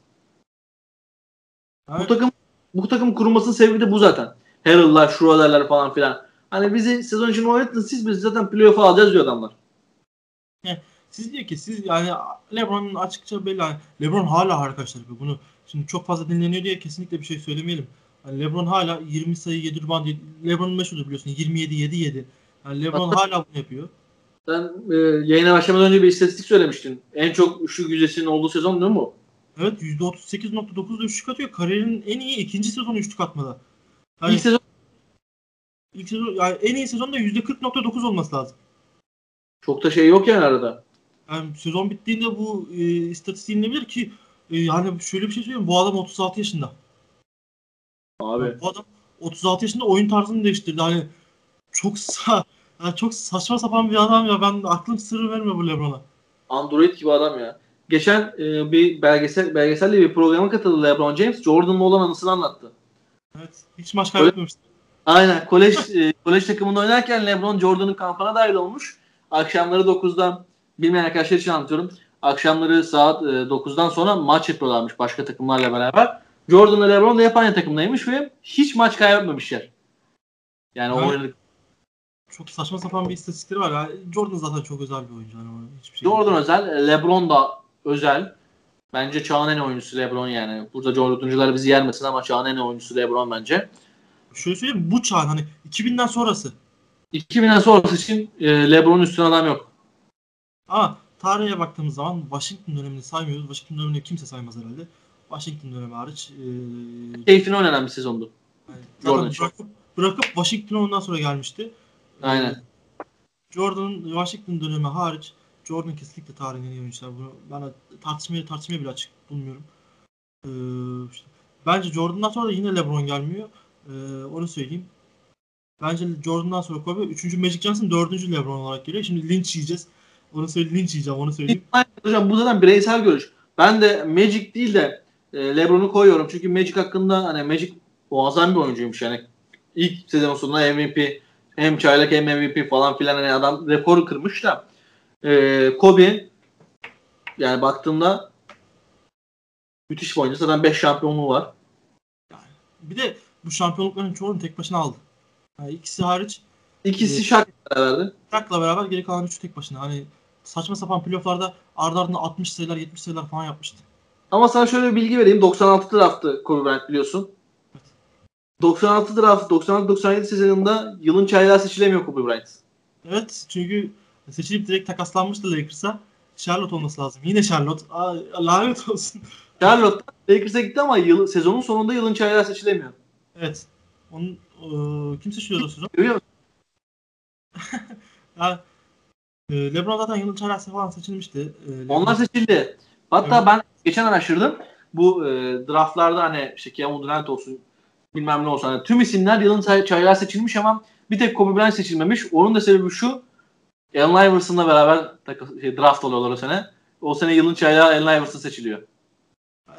[SPEAKER 1] Bu
[SPEAKER 2] Evet.
[SPEAKER 1] takım bu takım kurulmasının sebebi de bu zaten. Harrell'lar, Schroeder'ler falan filan. Hani bizi sezon için oynatın siz biz zaten playoff'a alacağız diyor adamlar.
[SPEAKER 2] Siz diyor ki siz yani LeBron'un açıkça belli. Hani LeBron hala arkadaşlar. Bunu şimdi çok fazla dinleniyor diye kesinlikle bir şey söylemeyelim. Yani LeBron hala 20 sayı 7 rebound LeBron'un meşhurdur biliyorsun 27 7 7. Yani LeBron hala bunu yapıyor.
[SPEAKER 1] Sen e, yayına başlamadan önce bir istatistik söylemiştin. En çok üçlük yüzdesinin olduğu sezon değil mi bu?
[SPEAKER 2] Evet %38.9'da üçlük atıyor. Kariyerinin en iyi ikinci sezonu üçlük atmada. Yani
[SPEAKER 1] İlk sezon
[SPEAKER 2] ilk sezon yani en iyi sezonda %40.9 olması lazım.
[SPEAKER 1] çok da şey yok yani arada.
[SPEAKER 2] Yani sezon bittiğinde bu e, istatistik inilebilir ki e, yani şöyle bir şey söyleyeyim bu adam 36 yaşında.
[SPEAKER 1] Abi.
[SPEAKER 2] Bu adam 36 yaşında oyun tarzını değiştirdi. Hani çok sa yani çok saçma sapan bir adam ya. Ben aklım sırrı vermiyor bu LeBron'a.
[SPEAKER 1] Android gibi adam ya. Geçen e, bir belgesel belgeselle bir programa katıldı LeBron James. Jordan'la olan anısını anlattı.
[SPEAKER 2] Evet. Hiç maç kaybetmemişti.
[SPEAKER 1] Aynen. Kolej e, kolej takımında oynarken LeBron Jordan'ın kampına dahil olmuş. Akşamları 9'dan bilmeyen arkadaşlar için anlatıyorum. Akşamları saat e, 9'dan sonra maç yapıyorlarmış başka takımlarla beraber. Jordan'la LeBron da hep aynı takımdaymış ve hiç maç kaybetmemişler. Yani o
[SPEAKER 2] Evet.
[SPEAKER 1] oynadık.
[SPEAKER 2] Çok saçma sapan bir istatistikleri var. Yani Jordan zaten çok özel bir oyuncu. Yani hiçbir şey
[SPEAKER 1] Jordan özel, LeBron da özel. Bence çağın en oyuncusu LeBron yani. Burada Jordan'cılar bizi yermesin ama çağın en oyuncusu LeBron bence.
[SPEAKER 2] Şöyle söyleyeyim bu çağın hani 2000'den sonrası.
[SPEAKER 1] 2000'den sonrası için e, LeBron'un üstüne adam yok.
[SPEAKER 2] Ama tarihe baktığımız zaman Washington dönemini saymıyoruz. Washington dönemini kimse saymaz herhalde. Washington dönemi hariç. E,
[SPEAKER 1] Keyfine oynanan bir sezondu.
[SPEAKER 2] yani
[SPEAKER 1] Jordan
[SPEAKER 2] bırakıp, bırakıp Washington'a ondan sonra gelmişti.
[SPEAKER 1] Aynen.
[SPEAKER 2] E, Jordan'ın Washington dönemi hariç Jordan kesinlikle tarihin en iyi oyuncular. Bunu ben tartışmaya tartışmaya bile açık bulmuyorum. Ee, işte, bence Jordan'dan sonra da yine LeBron gelmiyor. Ee, onu söyleyeyim. Bence Jordan'dan sonra Kobe 3. Magic Johnson 4. LeBron olarak geliyor. Şimdi linç yiyeceğiz. Onu söyle linç yiyeceğim onu söyleyeyim.
[SPEAKER 1] Hocam bu zaten bireysel görüş. Ben de Magic değil de e, LeBron'u koyuyorum. Çünkü Magic hakkında hani Magic muazzam bir oyuncuymuş yani. İlk sezon sonunda MVP hem çaylak hem MVP falan filan hani adam rekoru kırmış da e, Kobe yani baktığımda müthiş bir oyuncu. Zaten 5 şampiyonluğu var.
[SPEAKER 2] Bir de bu şampiyonlukların çoğunu tek başına aldı. Yani ikisi hariç
[SPEAKER 1] İkisi
[SPEAKER 2] Evet.
[SPEAKER 1] Shaq'la verdi.
[SPEAKER 2] Shaq'la beraber geri kalan üçü tek başına. Hani saçma sapan playoff'larda ardı ardına 60 sayılar 70 sayılar falan yapmıştı.
[SPEAKER 1] Ama sana şöyle bir bilgi vereyim. 96 draftı Kobe Bryant biliyorsun. 96 draft 96-97 sezonunda yılın çaylağı seçilemiyor Kobe Bryant.
[SPEAKER 2] Evet çünkü seçilip direkt takaslanmıştı Lakers'a. Charlotte olması lazım. Yine Charlotte. Aa, lanet olsun.
[SPEAKER 1] Charlotte Lakers'a gitti ama yıl, sezonun sonunda yılın çaylağı seçilemiyor.
[SPEAKER 2] Evet. Onun eee, kim seçiyordu o sezon?
[SPEAKER 1] Görüyor musun?
[SPEAKER 2] Ya, eee, LeBron zaten yılın çaylaksı falan seçilmişti. LeBron-
[SPEAKER 1] Onlar seçildi. Hatta
[SPEAKER 2] Evet.
[SPEAKER 1] ben geçen araştırdım. Bu e, draftlarda hani işte Kevin Durant olsun bilmem ne olsun. Hani tüm isimler yılın çay- çaylağı seçilmiş ama bir tek Kobe Bryant seçilmemiş. Onun da sebebi şu. Allen Iverson'la beraber şey, draft oluyorlar o sene. O sene yılın çaylağı Allen Iverson seçiliyor.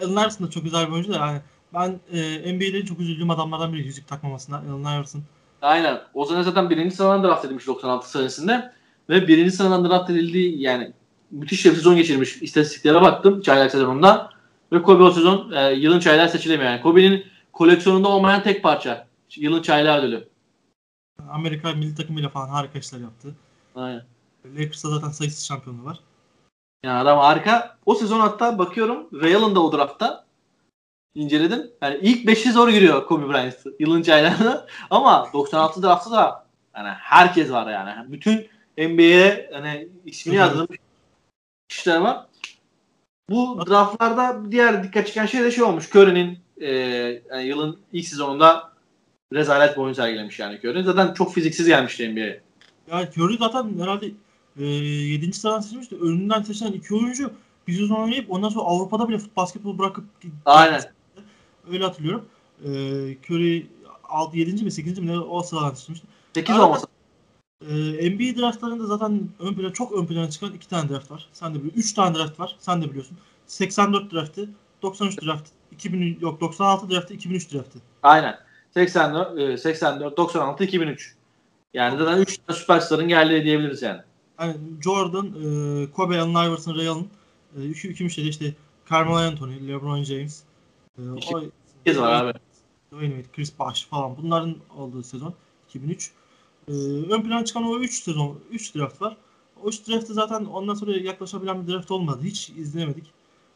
[SPEAKER 2] Allen Iverson da çok güzel bir oyuncu da yani ben eee NBA'de çok üzüldüğüm adamlardan biri yüzük takmamasına Allen Iverson.
[SPEAKER 1] Aynen. O sene zaten birinci sıradan draft edilmiş 96 senesinde. Ve birinci sıradan draft edildiği yani müthiş bir sezon geçirmiş. İstatistiklere baktım çaylak sezonunda. Ve Kobe o sezon e, yılın çaylağı seçilemiyor. Yani Kobe'nin koleksiyonunda olmayan tek parça. Yılın çaylağı ödülü.
[SPEAKER 2] Amerika milli takımıyla falan harika işler yaptı.
[SPEAKER 1] Aynen.
[SPEAKER 2] Lakers'ta zaten sayısız şampiyonluğu var.
[SPEAKER 1] Yani adam harika. O sezon hatta bakıyorum Real'ın da o draftta inceledim. Yani ilk 5'i zor giriyor Kobe Bryant yılın çaylağına. Ama 96 draftta da yani herkes var yani. Bütün NBA'ye hani ismini yazdırmış kişiler var. Bu draftlarda diğer dikkat çeken şey de şey olmuş. Curry'nin e, yani yılın ilk sezonunda rezalet bir oyun sergilemiş yani Curry. Zaten çok fiziksiz gelmişti NBA'ye.
[SPEAKER 2] Ya Curry zaten herhalde e, 7. sıradan seçilmişti. Önünden seçilen iki oyuncu bir sezon oynayıp ondan sonra Avrupa'da bile basketbol bırakıp
[SPEAKER 1] Aynen.
[SPEAKER 2] öyle hatırlıyorum. E, Curry 6, 7. mi 8. mi ne o sıradan seçilmişti.
[SPEAKER 1] 8
[SPEAKER 2] Arada-
[SPEAKER 1] olmasa.
[SPEAKER 2] E, NBA draftlarında zaten ön plana, çok ön plana çıkan iki tane draft var. Sen de biliyorsun. 3 tane draft var. Sen de biliyorsun. 84 draftı, 93 draftı, 2000 yok 96 draftı, 2003 draftı.
[SPEAKER 1] Aynen. 84, e, 84, 96, 2003. Yani zaten 3 tane süperstarın geldiği diyebiliriz yani.
[SPEAKER 2] Yani Jordan, e, Kobe, Allen Iverson, Ray Allen. E, üçü, üçü şeyde işte Carmelo Anthony, LeBron James. E,
[SPEAKER 1] İki-
[SPEAKER 2] o,
[SPEAKER 1] kez var abi.
[SPEAKER 2] Dwayne Wade, Chris Bosh falan bunların olduğu sezon 2003. E, ön plana çıkan o 3 sezon 3 draft var. O 3 draft'ı zaten ondan sonra yaklaşabilen bir draft olmadı. Hiç izleyemedik.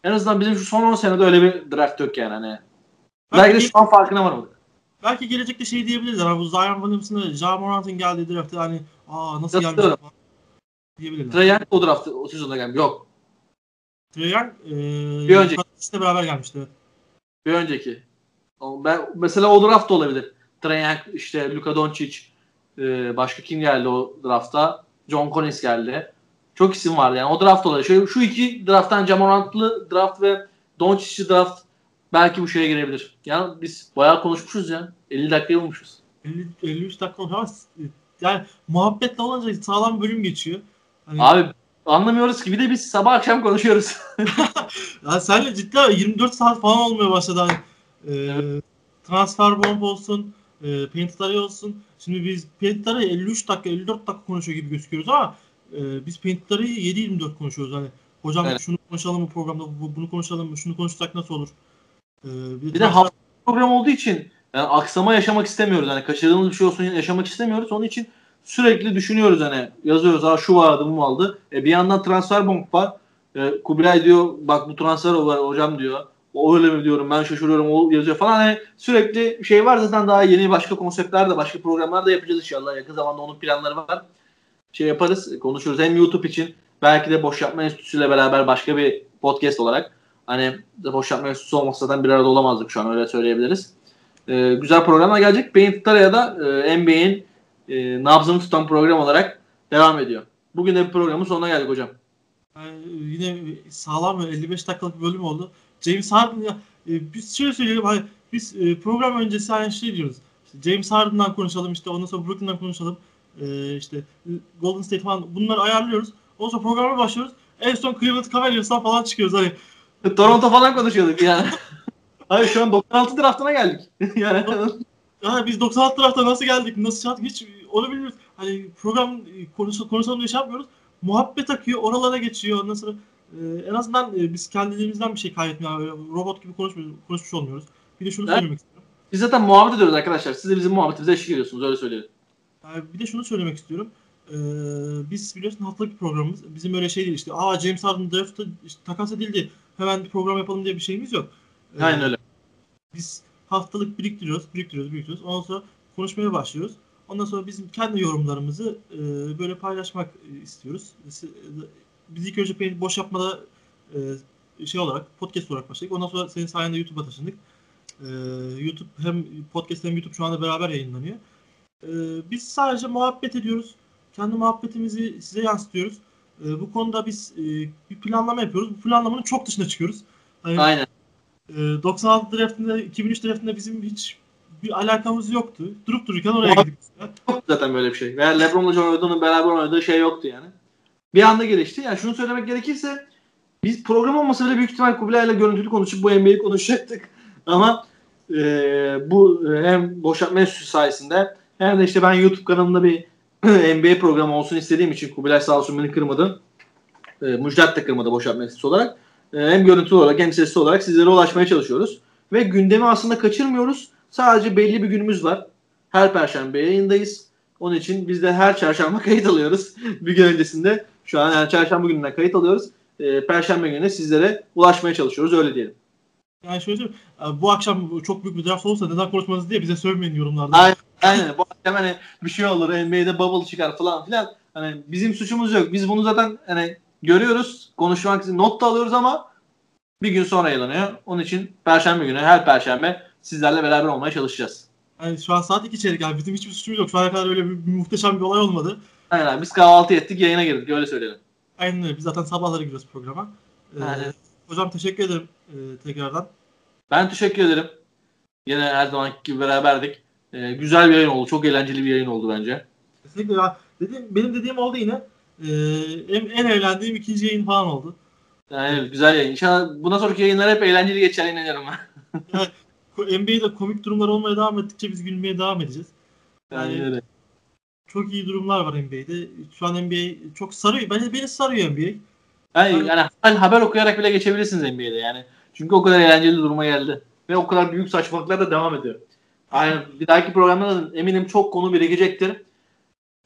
[SPEAKER 1] En azından bizim şu son 10 senede öyle bir draft yok yani. Hani.
[SPEAKER 2] Belki,
[SPEAKER 1] Belki de şu an farkına varmadık.
[SPEAKER 2] belki gelecekte şey diyebilirler. Hani bu Zion Williamson'la Ja Morant'ın geldiği draft'ı hani aa nasıl gelmiş falan diyebilirler.
[SPEAKER 1] Trae Young o draftı o sezonda gelmiş. Yok.
[SPEAKER 2] Trae Young e,
[SPEAKER 1] Bir önceki.
[SPEAKER 2] Luka beraber gelmişti.
[SPEAKER 1] Bir önceki. Ben, mesela o draft da olabilir. Trae Young, işte Luka Doncic, e, başka kim geldi o drafta? John Collins geldi. Çok isim vardı yani. O draft olabilir. Şu, şu iki drafttan Jamorant'lı draft ve Doncic'li draft belki bu şeye girebilir. Yani biz bayağı konuşmuşuz ya. 50 dakikayı bulmuşuz.
[SPEAKER 2] 50, 53 dakika s- yani muhabbetle olunca sağlam bölüm geçiyor. Hani,
[SPEAKER 1] Abi anlamıyoruz ki. Bir de biz sabah akşam konuşuyoruz.
[SPEAKER 2] ya senle ciddi abi 24 saat falan olmaya başladı. Hani, e, transfer bomb olsun, e, painted array olsun. Şimdi biz painted array 53 dakika 54 dakika konuşuyor gibi gözüküyoruz ama e, biz painted array'i 7-24 konuşuyoruz. Hani hocam
[SPEAKER 1] Evet.
[SPEAKER 2] şunu konuşalım mı programda, bu- bunu konuşalım mı, şunu konuşsak nasıl olur? E,
[SPEAKER 1] Bir de hafta program olduğu için yani aksama yaşamak istemiyoruz. Hani kaçırdığımız bir şey olsun yaşamak istemiyoruz. Onun için sürekli düşünüyoruz hani yazıyoruz ha şu vardı bu vardı. E bir yandan transfer bomb var. E, Kubilay diyor bak bu transfer var hocam diyor. O öyle mi diyorum ben şaşırıyorum o yazıyor falan. Hani sürekli şey var zaten daha yeni başka konseptler de başka programlar da yapacağız inşallah. Yakın zamanda onun planları var. Şey yaparız konuşuruz hem YouTube için belki de Boş Yapma Enstitüsü ile beraber başka bir podcast olarak hani Boş Yapma Enstitüsü olmasa zaten bir arada olamazdık şu an öyle söyleyebiliriz. Ee, güzel programlar gelecek. Beyin Tutara'ya da e, NBA'in e, nabzını tutan program olarak devam ediyor. Bugün de bir programın sonuna geldik hocam.
[SPEAKER 2] Yani yine sağlam ve 55 dakikalık bir bölüm oldu. James Harden ya e, biz şöyle söyleyelim hani biz e, program öncesi aynı şey diyoruz. İşte James Harden'dan konuşalım işte ondan sonra Brooklyn'dan konuşalım. E, işte Golden State falan bunları ayarlıyoruz. Ondan sonra programa başlıyoruz. En son Cleveland Cavaliers'tan falan çıkıyoruz hani.
[SPEAKER 1] Toronto falan konuşuyorduk yani. Hayır şu an 96 draftına geldik. yani
[SPEAKER 2] Ya biz 96 tarafta nasıl geldik, nasıl çattık hiç onu bilmiyoruz. Hani program konuş, konuşalım diye şey yapmıyoruz. Muhabbet akıyor, oralara geçiyor. Ondan sonra e, en azından e, biz kendiliğimizden bir şey kaybetmiyoruz. Yani robot gibi konuşmuyoruz, konuşmuş olmuyoruz. Bir de şunu
[SPEAKER 1] Evet.
[SPEAKER 2] söylemek istiyorum.
[SPEAKER 1] biz zaten muhabbet ediyoruz arkadaşlar. Siz de bizim muhabbetimize eşlik ediyorsunuz öyle söyleyelim.
[SPEAKER 2] Yani bir de şunu söylemek istiyorum. Ee, biz biliyorsun haftalık bir programımız. Bizim öyle şey değil işte. Aa James Harden draft'ta işte, takas edildi. Hemen bir program yapalım diye bir şeyimiz yok. Ee,
[SPEAKER 1] Aynen öyle.
[SPEAKER 2] Biz haftalık biriktiriyoruz, biriktiriyoruz, biriktiriyoruz. Ondan sonra konuşmaya başlıyoruz. Ondan sonra bizim kendi yorumlarımızı e, böyle paylaşmak e, istiyoruz. Biz ilk önce boş yapmada e, şey olarak, podcast olarak başladık. Ondan sonra senin sayende YouTube'a taşındık. E, YouTube hem podcast hem YouTube şu anda beraber yayınlanıyor. E, biz sadece muhabbet ediyoruz. Kendi muhabbetimizi size yansıtıyoruz. E, bu konuda biz e, bir planlama yapıyoruz. Bu planlamanın çok dışına çıkıyoruz. Hani,
[SPEAKER 1] Aynen.
[SPEAKER 2] ee, 96 draftında, 2003 draftında bizim hiç bir alakamız yoktu. Durup dururken oraya gittik. mesela.
[SPEAKER 1] Yok zaten böyle bir şey. Veya LeBron'la John Jordan'ın beraber oynadığı şey yoktu yani. Bir anda gelişti. Yani şunu söylemek gerekirse biz program olmasa bile büyük ihtimal Kubilay'la görüntülü konuşup bu NBA'yi konuşacaktık. Ama e, bu e, hem boşaltma enstitüsü sayesinde hem de işte ben YouTube kanalımda bir NBA programı olsun istediğim için Kubilay sağ olsun beni kırmadı. E, Müjdat da kırmadı boşaltma enstitüsü olarak. E, hem görüntülü olarak hem sesli olarak sizlere ulaşmaya çalışıyoruz. Ve gündemi aslında kaçırmıyoruz. Sadece belli bir günümüz var. Her perşembe yayındayız. Onun için biz de her çarşamba kayıt alıyoruz. bir gün öncesinde şu an her çarşamba gününden kayıt alıyoruz. E, perşembe gününe sizlere ulaşmaya çalışıyoruz öyle diyelim.
[SPEAKER 2] Yani şöyle söyleyeyim, e, bu akşam çok büyük bir draft olursa neden konuşmanız diye bize söylemeyin yorumlarda.
[SPEAKER 1] Aynen. Aynen. Bu akşam hani bir şey olur. NBA'de bubble çıkar falan filan. Hani bizim suçumuz yok. Biz bunu zaten hani görüyoruz. Konuşmak için not da alıyoruz ama bir gün sonra yayınlanıyor. Onun için perşembe günü her perşembe sizlerle beraber olmaya çalışacağız.
[SPEAKER 2] Yani şu an saat 2 çeyrek yani bizim hiçbir suçumuz yok. Şu ana kadar öyle bir, bir muhteşem bir olay olmadı.
[SPEAKER 1] Aynen abi. Biz kahvaltı ettik yayına girdik. Öyle söyleyelim.
[SPEAKER 2] Aynen öyle. Biz zaten sabahları giriyoruz programa. Ee,
[SPEAKER 1] Aynen.
[SPEAKER 2] hocam teşekkür ederim e, tekrardan.
[SPEAKER 1] Ben teşekkür ederim. Yine her zamanki gibi beraberdik. Ee, güzel bir yayın oldu. Çok eğlenceli bir yayın oldu bence.
[SPEAKER 2] Kesinlikle ya. Dediğim, benim dediğim oldu yine. Ee, en, en eğlendiğim ikinci yayın falan oldu.
[SPEAKER 1] Yani evet, güzel yayın. İnşallah bundan sonraki yayınlar hep eğlenceli geçer inanıyorum ben.
[SPEAKER 2] Ko- NBA'de komik durumlar olmaya devam ettikçe biz gülmeye devam edeceğiz.
[SPEAKER 1] Yani
[SPEAKER 2] Yani-
[SPEAKER 1] öyle.
[SPEAKER 2] Çok iyi durumlar var NBA'de. Şu an NBA çok sarıyor. Beni, beni sarıyor NBA.
[SPEAKER 1] Yani, yani haber, haber okuyarak bile geçebilirsiniz NBA'de yani. Çünkü o kadar eğlenceli duruma geldi. Ve o kadar büyük saçmalıklar da devam ediyor. Aynen. Bir dahaki programda da eminim çok konu birikecektir.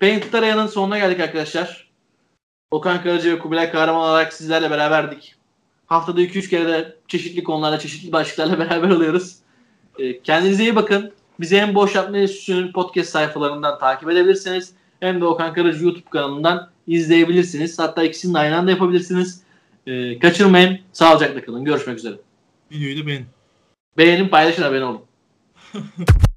[SPEAKER 1] Paint Araya'nın sonuna geldik arkadaşlar. Okan Karaca ve Kubilay Kahraman olarak sizlerle beraberdik. Haftada 2-3 kere de çeşitli konularla, çeşitli başlıklarla beraber oluyoruz. Ee, kendinize iyi bakın. Bizi hem Boş Yapma Enstitüsü'nün podcast sayfalarından takip edebilirsiniz. Hem de Okan Karacı YouTube kanalından izleyebilirsiniz. Hatta ikisini de aynı anda yapabilirsiniz. Ee, kaçırmayın. Sağlıcakla kalın. Görüşmek üzere.
[SPEAKER 2] Videoyu da beğenin.
[SPEAKER 1] Beğenin, paylaşın, abone olun.